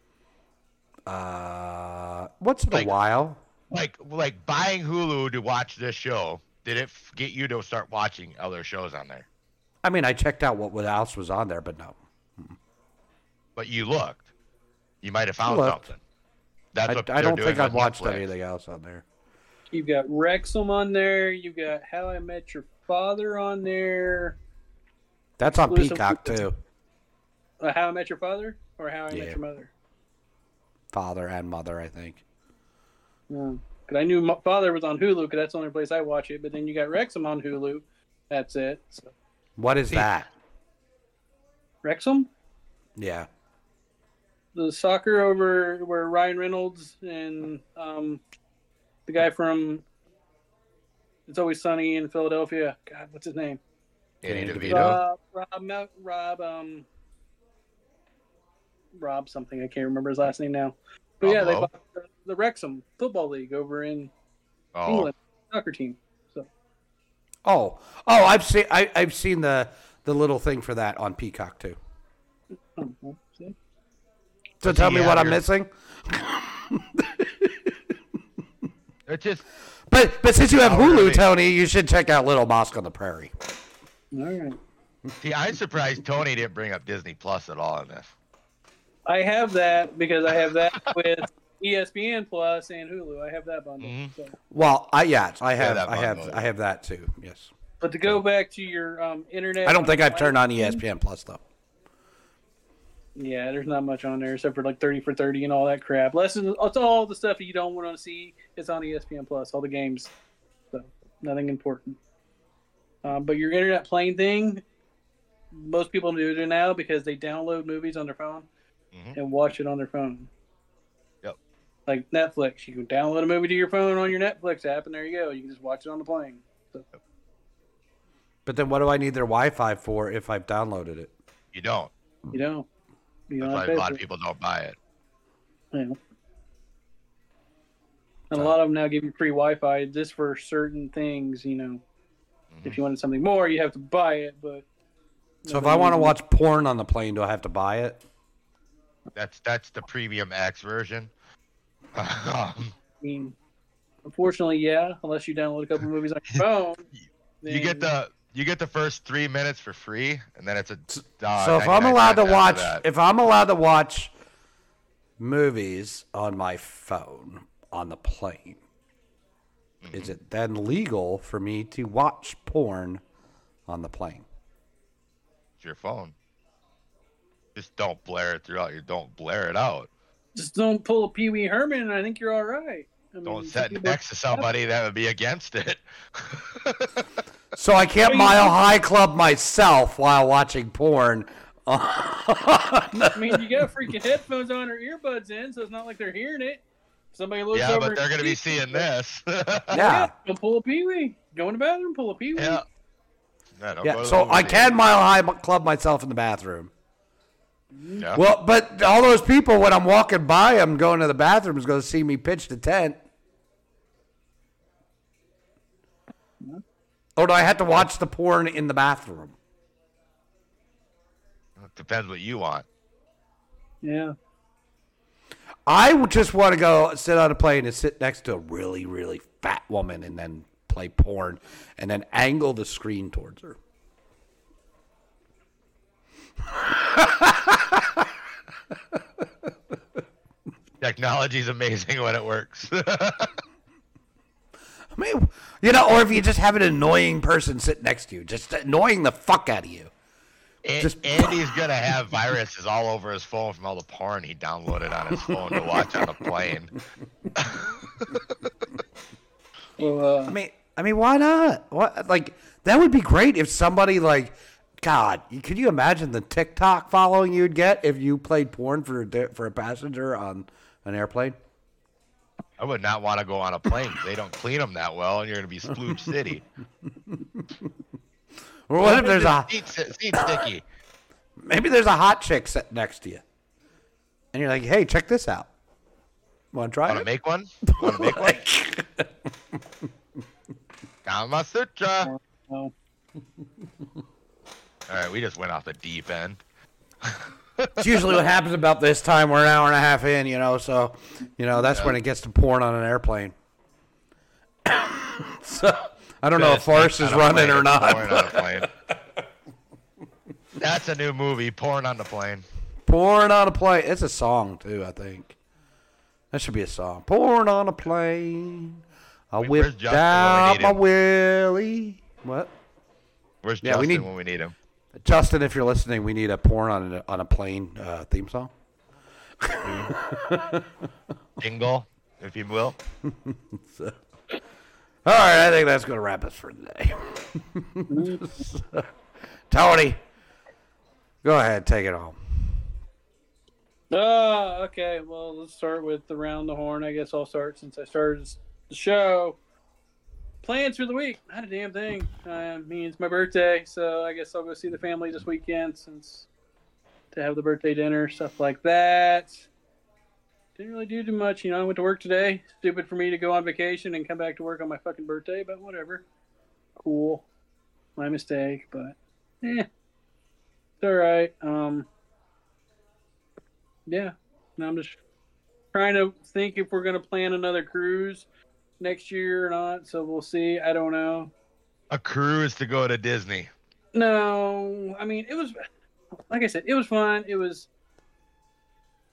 Uh, once in
Like-
a while.
Like like buying Hulu to watch this show. Did it get you to start watching other shows on there?
I mean, I checked out what, what else was on there, but no.
But you looked. You might have found
looked.
something. That's
I,
what
I
they're
don't
doing
think I've
with
watched
Netflix.
anything else on there.
You've got Wrexham on there. You've got How I Met Your Father on there.
That's on
Listen-
Peacock too.
Uh, How I Met Your Father or How I
Yeah.
Met Your Mother.
Father and mother, I think. Yeah.
Because I knew my father was on Hulu because that's the only place I watch it. But then you got Wrexham on Hulu. That's it. So,
What is
See-
that?
Wrexham,
Yeah.
the soccer over where Ryan Reynolds and um, the guy from It's Always Sunny in Philadelphia. God, what's his name?
Danny
Danny
DeVito.
Rob, Rob, Rob, um, Rob something. I can't remember his last name now. But
Rob
yeah, they bought the, the Wrexham Football League over in
oh,
England soccer team. So
Oh, oh, I've seen I, I've seen the the little thing for that on Peacock too.
well, see?
So tell me what I'm missing.
it's just
But but since you have Hulu,
really?
Tony, you should check out Little Mosque on the Prairie.
all right.
see. I'm surprised Tony didn't bring up Disney Plus at all in this.
I have that because I have that with ESPN Plus and Hulu. I have that bundle.
Mhm.
So.
Well, I yes, I have
that
I have
bundle.
I have that too. Yes.
But to go back to your um, internet,
I don't think I've turned on ESPN Plus though.
Yeah, there's not much on there except for like 30 for 30 and all that crap. Less than, it's all the stuff that you don't want to see. It's on ESPN Plus, all the games. So nothing important. Um, but your internet playing thing, most people do it now because they download movies on their phone
Mhm.
and watch it on their phone.
Yep.
Like Netflix, you can download a movie to your phone on your Netflix app, and there you go. You can just watch it on the plane. So,
But then what do I need their Wi-Fi for if I've downloaded it?
You don't.
you don't. You don't
That's why a lot of people don't buy it.
Yeah. And a lot of them now give you free Wi-Fi just for certain things. You know,
Mm-hmm.
if you wanted something more, you have to buy it. But
So if I want to watch porn on the plane, do I have to buy it?
That's that's the premium X version. Um,
I mean, unfortunately, yeah, unless you download a couple movies on your phone,
you get the you get the first three minutes for free, and then it's a. Uh,
so if I'm allowed to watch, if I'm allowed to watch movies on my phone on the plane,
Mm-hmm.
is it then legal for me to watch porn on the plane?
it's your phone. Just don't blare it throughout. You don't blare it out.
Just don't pull a Pee Wee Herman, and I think you're all right. I mean,
Don't
some
sit next to somebody that would be against it.
So I can't
Well, you-
mile high club myself while watching porn.
I mean, you got freaking headphones on or earbuds in, so it's not like they're hearing it. Somebody looks
yeah,
over.
but they're gonna be seeing this.
yeah.
Go pull a pee wee. Go in the bathroom, pull a pee wee.
yeah. Yeah,
Yeah. So I
theater.
can mile high club myself in the bathroom.
Yeah.
Well, but all those people when I'm walking by, I'm going to the bathroom is going to see me pitch the tent. Mm-hmm. Or do I have to watch the porn in the bathroom?
It Depends what you want.
Yeah.
I would just want to go sit on a plane and sit next to a really, really fat woman and then play porn and then angle the screen towards her.
Technology's amazing when it works.
I mean, you know, or if you just have an annoying person sit next to you, just annoying the fuck out of you.
A-
Just-
Andy's gonna have viruses all over his phone from all the porn he downloaded on his phone to watch on a plane.
Well,
I
uh,
mean, I mean, why not? What like that would be great if somebody like, God, could you imagine the TikTok following you'd get if you played porn for a for a passenger on an airplane?
I would not want to go on a plane. They don't clean them that well, and you're gonna be splooge city.
Or what if there's a
seat, seat sticky?
maybe there's a hot chick sitting next to you, and you're like, hey, check this out. Want to try it?
Want to make one? Want to make one? Kama Sutra. All right, we just went off the deep end.
It's usually what happens about this time. We're an hour and a half in, you know, so you know that's when it gets to porn on an airplane. so I don't know if Forrest is running or not.
Porn on a plane. That's a new movie, porn on the plane.
Porn on a plane. It's a song too, I think. That should be a song. Porn on a plane. I
Wait, where's
whipped
Justin when
out my willie. What?
Where's
Yeah, we
Justin
need-
when we need him?
Justin, if you're listening, we need a porn on a, on a plane uh, theme song.
Jingle, if you will.
All right, I think that's going to wrap us for today. Tony, go ahead, take it home.
uh, okay. Well, let's start with the round the horn. I guess I'll start since I started the show. Plans for the week? Not a damn thing. Uh, I mean, it's my birthday, so I guess I'll go see the family this weekend since to have the birthday dinner, stuff like that. Didn't really do too much, you know. I went to work today. Stupid for me to go on vacation and come back to work on my fucking birthday, but whatever. Cool. My mistake, but eh, it's all right. Um, yeah. No, I'm just trying to think if we're gonna plan another cruise next year or not. So we'll see. I don't know.
A cruise to go to Disney.
No, I mean it was like I said, it was fun. It was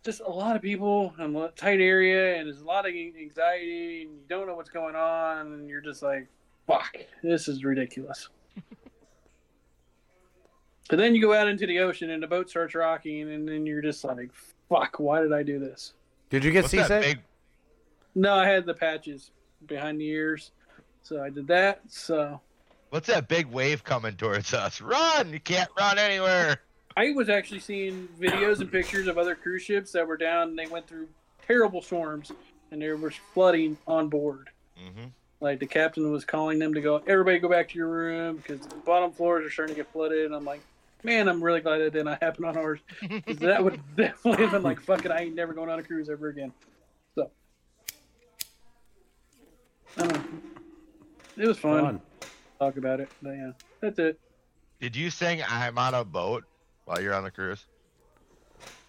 just a lot of people in a tight area, and there's a lot of anxiety, and you don't know what's going on, and you're just like, "Fuck, this is ridiculous." but then you go out into the ocean, and the boat starts rocking, and then you're just like, "Fuck, why did I do this?"
Did you get
What's
seasick?
big?
No, I had the patches behind the ears, so I did that. So
What's that big wave coming towards us? Run! You can't run anywhere.
I was actually seeing videos and pictures of other cruise ships that were down and they went through terrible storms and there was flooding on board.
hmm
Like the captain was calling them to go, everybody go back to your room because the bottom floors are starting to get flooded. And I'm like, man, I'm really glad that did not happen on ours. that would definitely have been like, fuck it, I ain't never going on a cruise ever again. So, I don't know. It was fun.
Fun.
Talk about it. But yeah, that's it.
Did you sing "I'm on a boat" while you're on the cruise?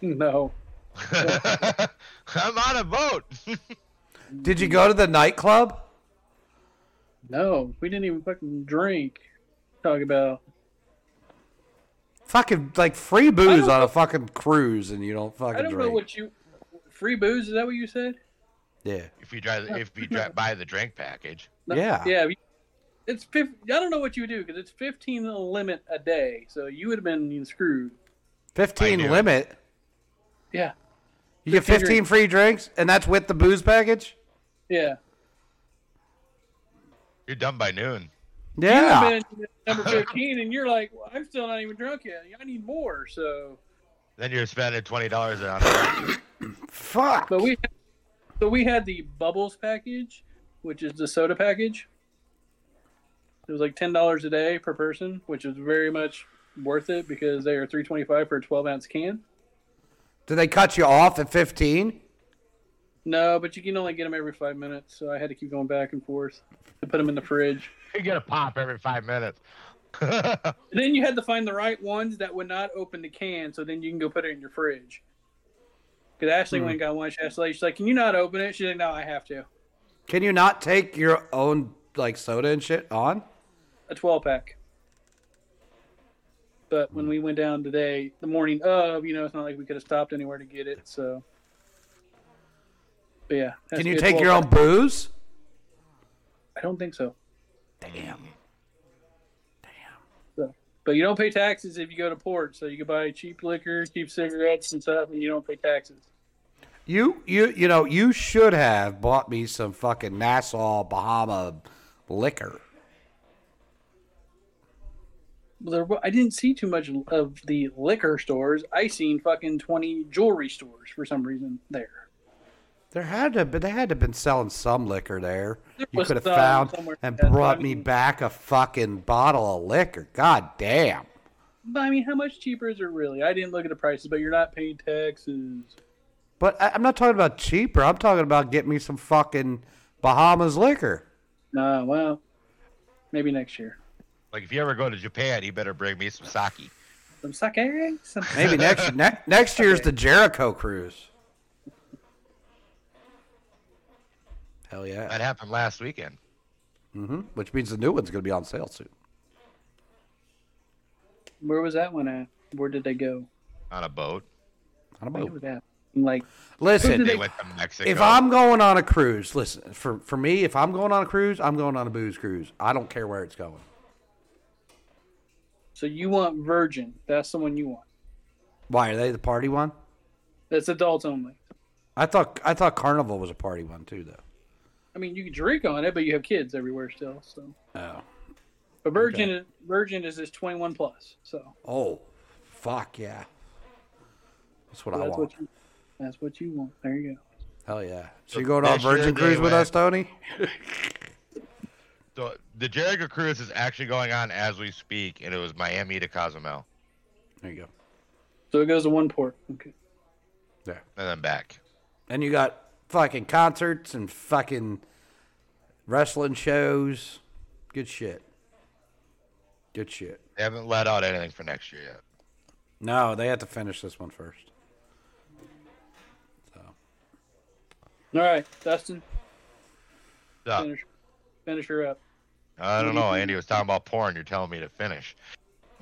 No.
I'm on a boat.
Did you go to the nightclub?
No, we didn't even fucking drink. Talk about
Fucking like free booze on a fucking cruise, and you don't fucking
I don't
drink.
know what you free booze. Is that what you said?
Yeah,
if you drive, if you drive by the drink package,
No-
Yeah.
yeah. It's fif- I don't know what you would do because it's fifteen limit a day, so you would have been screwed.
fifteen limit.
Yeah,
You get
15
fifteen free drinks, and that's with the booze package.
Yeah.
You're done by noon.
Yeah.
You've been number 15, and you're like, well, I'm still not even drunk yet. I need more. So,
Then you're spending twenty dollars on it.
Fuck.
but we, so we had the bubbles package, which is the soda package. It was like ten dollars a day per person, which is very much worth it because they are three twenty five for a twelve ounce can.
Did they cut you off at 15?
No, but you can only get them every five minutes, so I had to keep going back and forth to put them in the fridge.
you get a pop every five minutes.
And then you had to find the right ones that would not open the can, so then you can go put it in your fridge. Because Ashley hmm. went and got one. She asked, she's like, "Can you not open it?" She's like, "No, I have to."
Can you not take your own like soda and shit on?
A twelve pack. But when hmm. we went down today, the morning of, you know, it's not like we could have stopped anywhere to get it. So, but yeah.
Can you take your
12
own booze?
I don't think so.
Damn.
But you don't pay taxes if you go to port, so you can buy cheap liquor, cheap cigarettes and stuff, and you don't pay taxes.
You you you know you should have bought me some fucking Nassau Bahama liquor.
There, I didn't see too much of the liquor stores. I seen fucking twenty jewelry stores for some reason there.
There had to, but they had to have been selling some liquor there.
There
You could have found and
that-
brought
I
me back a fucking bottle of liquor. God damn.
But I mean, how much cheaper is it really? I didn't look at the prices, but you're not paying taxes.
But I, I'm not talking about cheaper. I'm talking about getting me some fucking Bahamas liquor.
Nah, well, maybe next year.
like if you ever go to Japan, you better bring me some sake.
Some sake. Some
Maybe next ne- next year's the Jericho cruise. Hell yeah.
That happened last weekend.
hmm Which means the new one's gonna be on sale soon.
Where was that one at? Where did they go?
on a boat.
I don't
Where was that? Like,
Listen,
They went
if I'm going on a cruise, listen for for me, if I'm going on a cruise, I'm going on a booze cruise. I don't care where it's going.
so you want Virgin? That's the one you want.
Why are they the party one?
That's adults only.
I thought I thought Carnival was a party one too, though.
I mean, you can drink on it, but you have kids everywhere still. So,
Oh,
but Virgin, is Virgin is just 21 plus. So
oh, fuck yeah. That's what I
that's
want.
what you. That's what you want. There you go.
Hell yeah. So
So
you going on
next
Virgin
they
cruise with
went-
us, Tony?
So the Jericho cruise is actually going on as we speak, and it was Miami to Cozumel,
There you go.
So it goes to one port. Okay.
There.
and then back.
And you got fucking concerts and fucking wrestling shows. Good shit. Good shit.
They haven't let out anything for next year yet.
No, they have to finish this one first. So.
All right, Dustin,
So,
finish, finish her up.
I don't know. Andy was talking about porn. You're telling me to finish.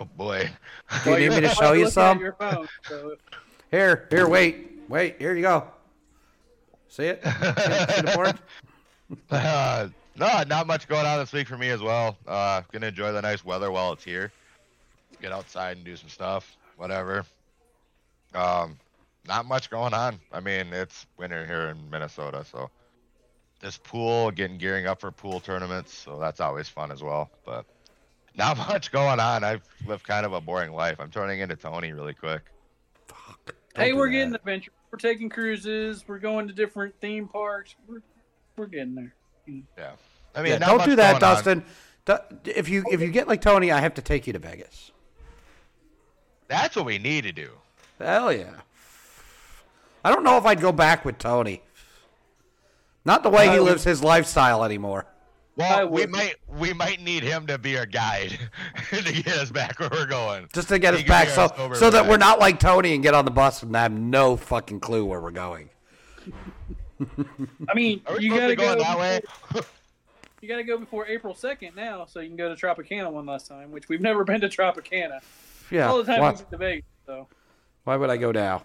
Oh boy.
Do you need me to show
you're
you
looking at
some?
Phone, so
Here, here, wait, wait. Here you go. See it? See the?
Uh, no, not much going on this week for me as well. Uh, gonna enjoy the nice weather while it's here. Get outside and do some stuff, whatever. Um, not much going on. I mean, it's winter here in Minnesota, so this pool, getting gearing up for pool tournaments, so that's always fun as well. But not much going on. I've lived kind of a boring life. I'm turning into Tony really quick.
Fuck.
hey,
Don't do
we're
that.
getting adventure. We're taking cruises. We're going to different theme parks. We're we're getting there.
Yeah. I mean,
Yeah, don't do that,
going on.
Dustin. Du- If you if you get like Tony, I have to take you to Vegas.
That's what we need to do.
Hell yeah. I don't know if I'd go back with Tony. Not the way he lives his lifestyle anymore.
Well, we
would.
might we might need him to be our guide to get us back where we're going.
Just to get
He
us back, so
our
so that
back.
we're not like Tony and get on the bus and have no fucking clue where we're going.
I mean,
Are we
you gotta
to be
go
that way?
before- you gotta go before April second now, so you can go to Tropicana one last time, which we've never been to Tropicana.
Yeah.
All the time
Why,
we've been to Vegas, so
why would I go now?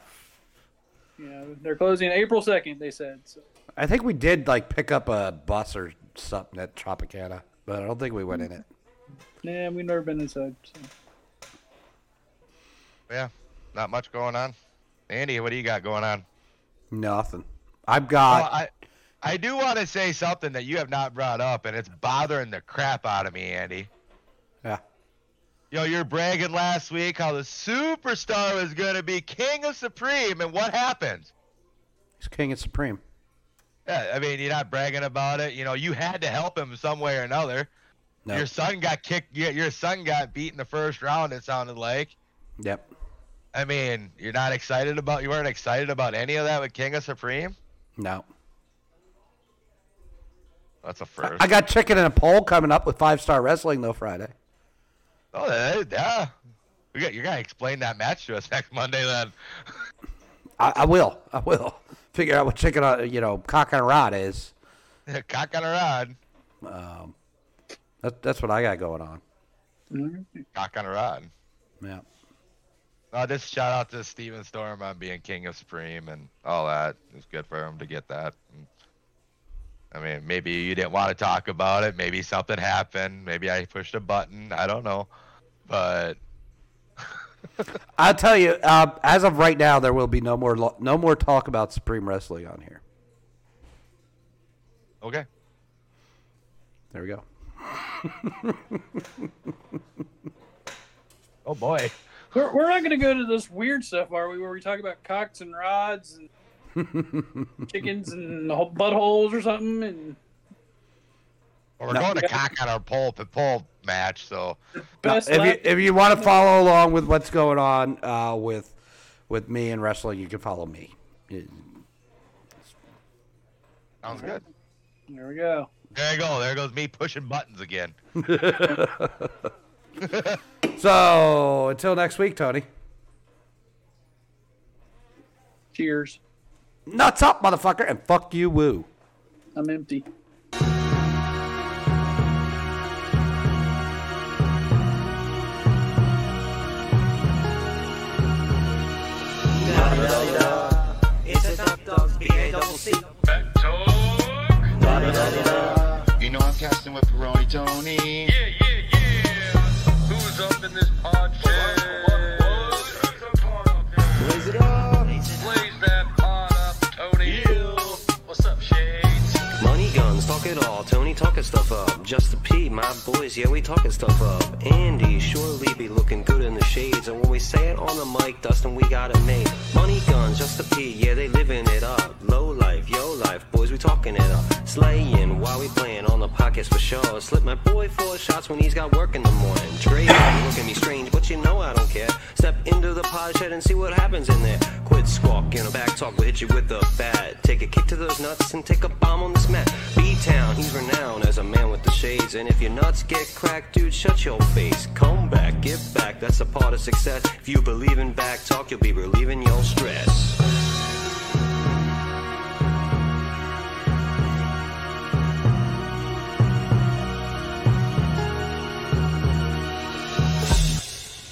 you know they're closing April second. They said so.
I think we did like pick up a bus or something at Tropicana, but I don't think we went in it.
Yeah, we've never been inside. So.
yeah, not much going on. Andy, what do you got going on?
Nothing. I've
Oh,
got
I I do want to say something that you have not brought up, and it's bothering the crap out of me, Andy.
Yeah.
Yo, you're bragging last week how the superstar was going to be king of Supreme, and what happened?
He's king of supreme.
Yeah, I mean, you're not bragging about it. You know, you had to help him some way or another.
No.
Your son got kicked. Your your son got beat in the first round. It sounded like.
Yep.
I mean, you're not excited about. You weren't excited about any of that with King of Supreme.
No.
That's a first.
I got chicken in a pole coming up with five star wrestling though Friday.
oh, yeah. We got, you're gonna explain that match to us next Monday then.
I, I will. I will figure out what chicken on you know cock on a rod is.
Cock on a rod.
Um, that, that's what I got going on.
Cock on a rod.
Yeah.
Uh, just shout out to Steven Storm on being King of Supreme and all that. It's good for him to get that. And, I mean, maybe you didn't want to talk about it. Maybe something happened. Maybe I pushed a button. I don't know. But
I'll tell you, uh, as of right now, there will be no more lo- no more talk about Supreme Wrestling on here.
okay.
There we go.
Oh boy.
We're, we're not going to go to this weird stuff, are we? Where we talk about cocks and rods and chickens and whole buttholes or something. And
Well, we're
No.
going to cock on our pole but pole match. So
Now, if you if you want to follow along with what's going on uh, with with me and wrestling, you can follow me. It-
sounds good.
there we go.
There you go. There goes me pushing buttons again.
So until next week, Tony.
Cheers.
Nuts up, motherfucker, and fuck you, woo.
I'm empty.
B-A-double-C.
You know I'm casting with Peroni Tony.
Yeah, yeah, yeah. Who's up in this pod
it all. Tony talking stuff up. Just a P, my boys, yeah, we talking stuff up. Andy surely be looking good in the shades. And when we say it on the mic, Dustin, we got it made. Money guns, just a P, yeah, they living it up. Low life, yo life, boys, we talking it up. Slaying while we playing on the pockets for sure. Slip my boy four shots when he's got work in the morning. You look at me strange, but you know I don't care. Step into the pod shed and see what happens in there. Quit squawking, a BACC Talk will hit you with a bat. Take a kick to those nuts and take a bomb on this mat. B-Town, He's renowned as a man with the shades. And if your nuts get cracked, dude, shut your face. Come back, give back, that's a part of success. If you believe in BACC Talk, you'll be relieving your stress.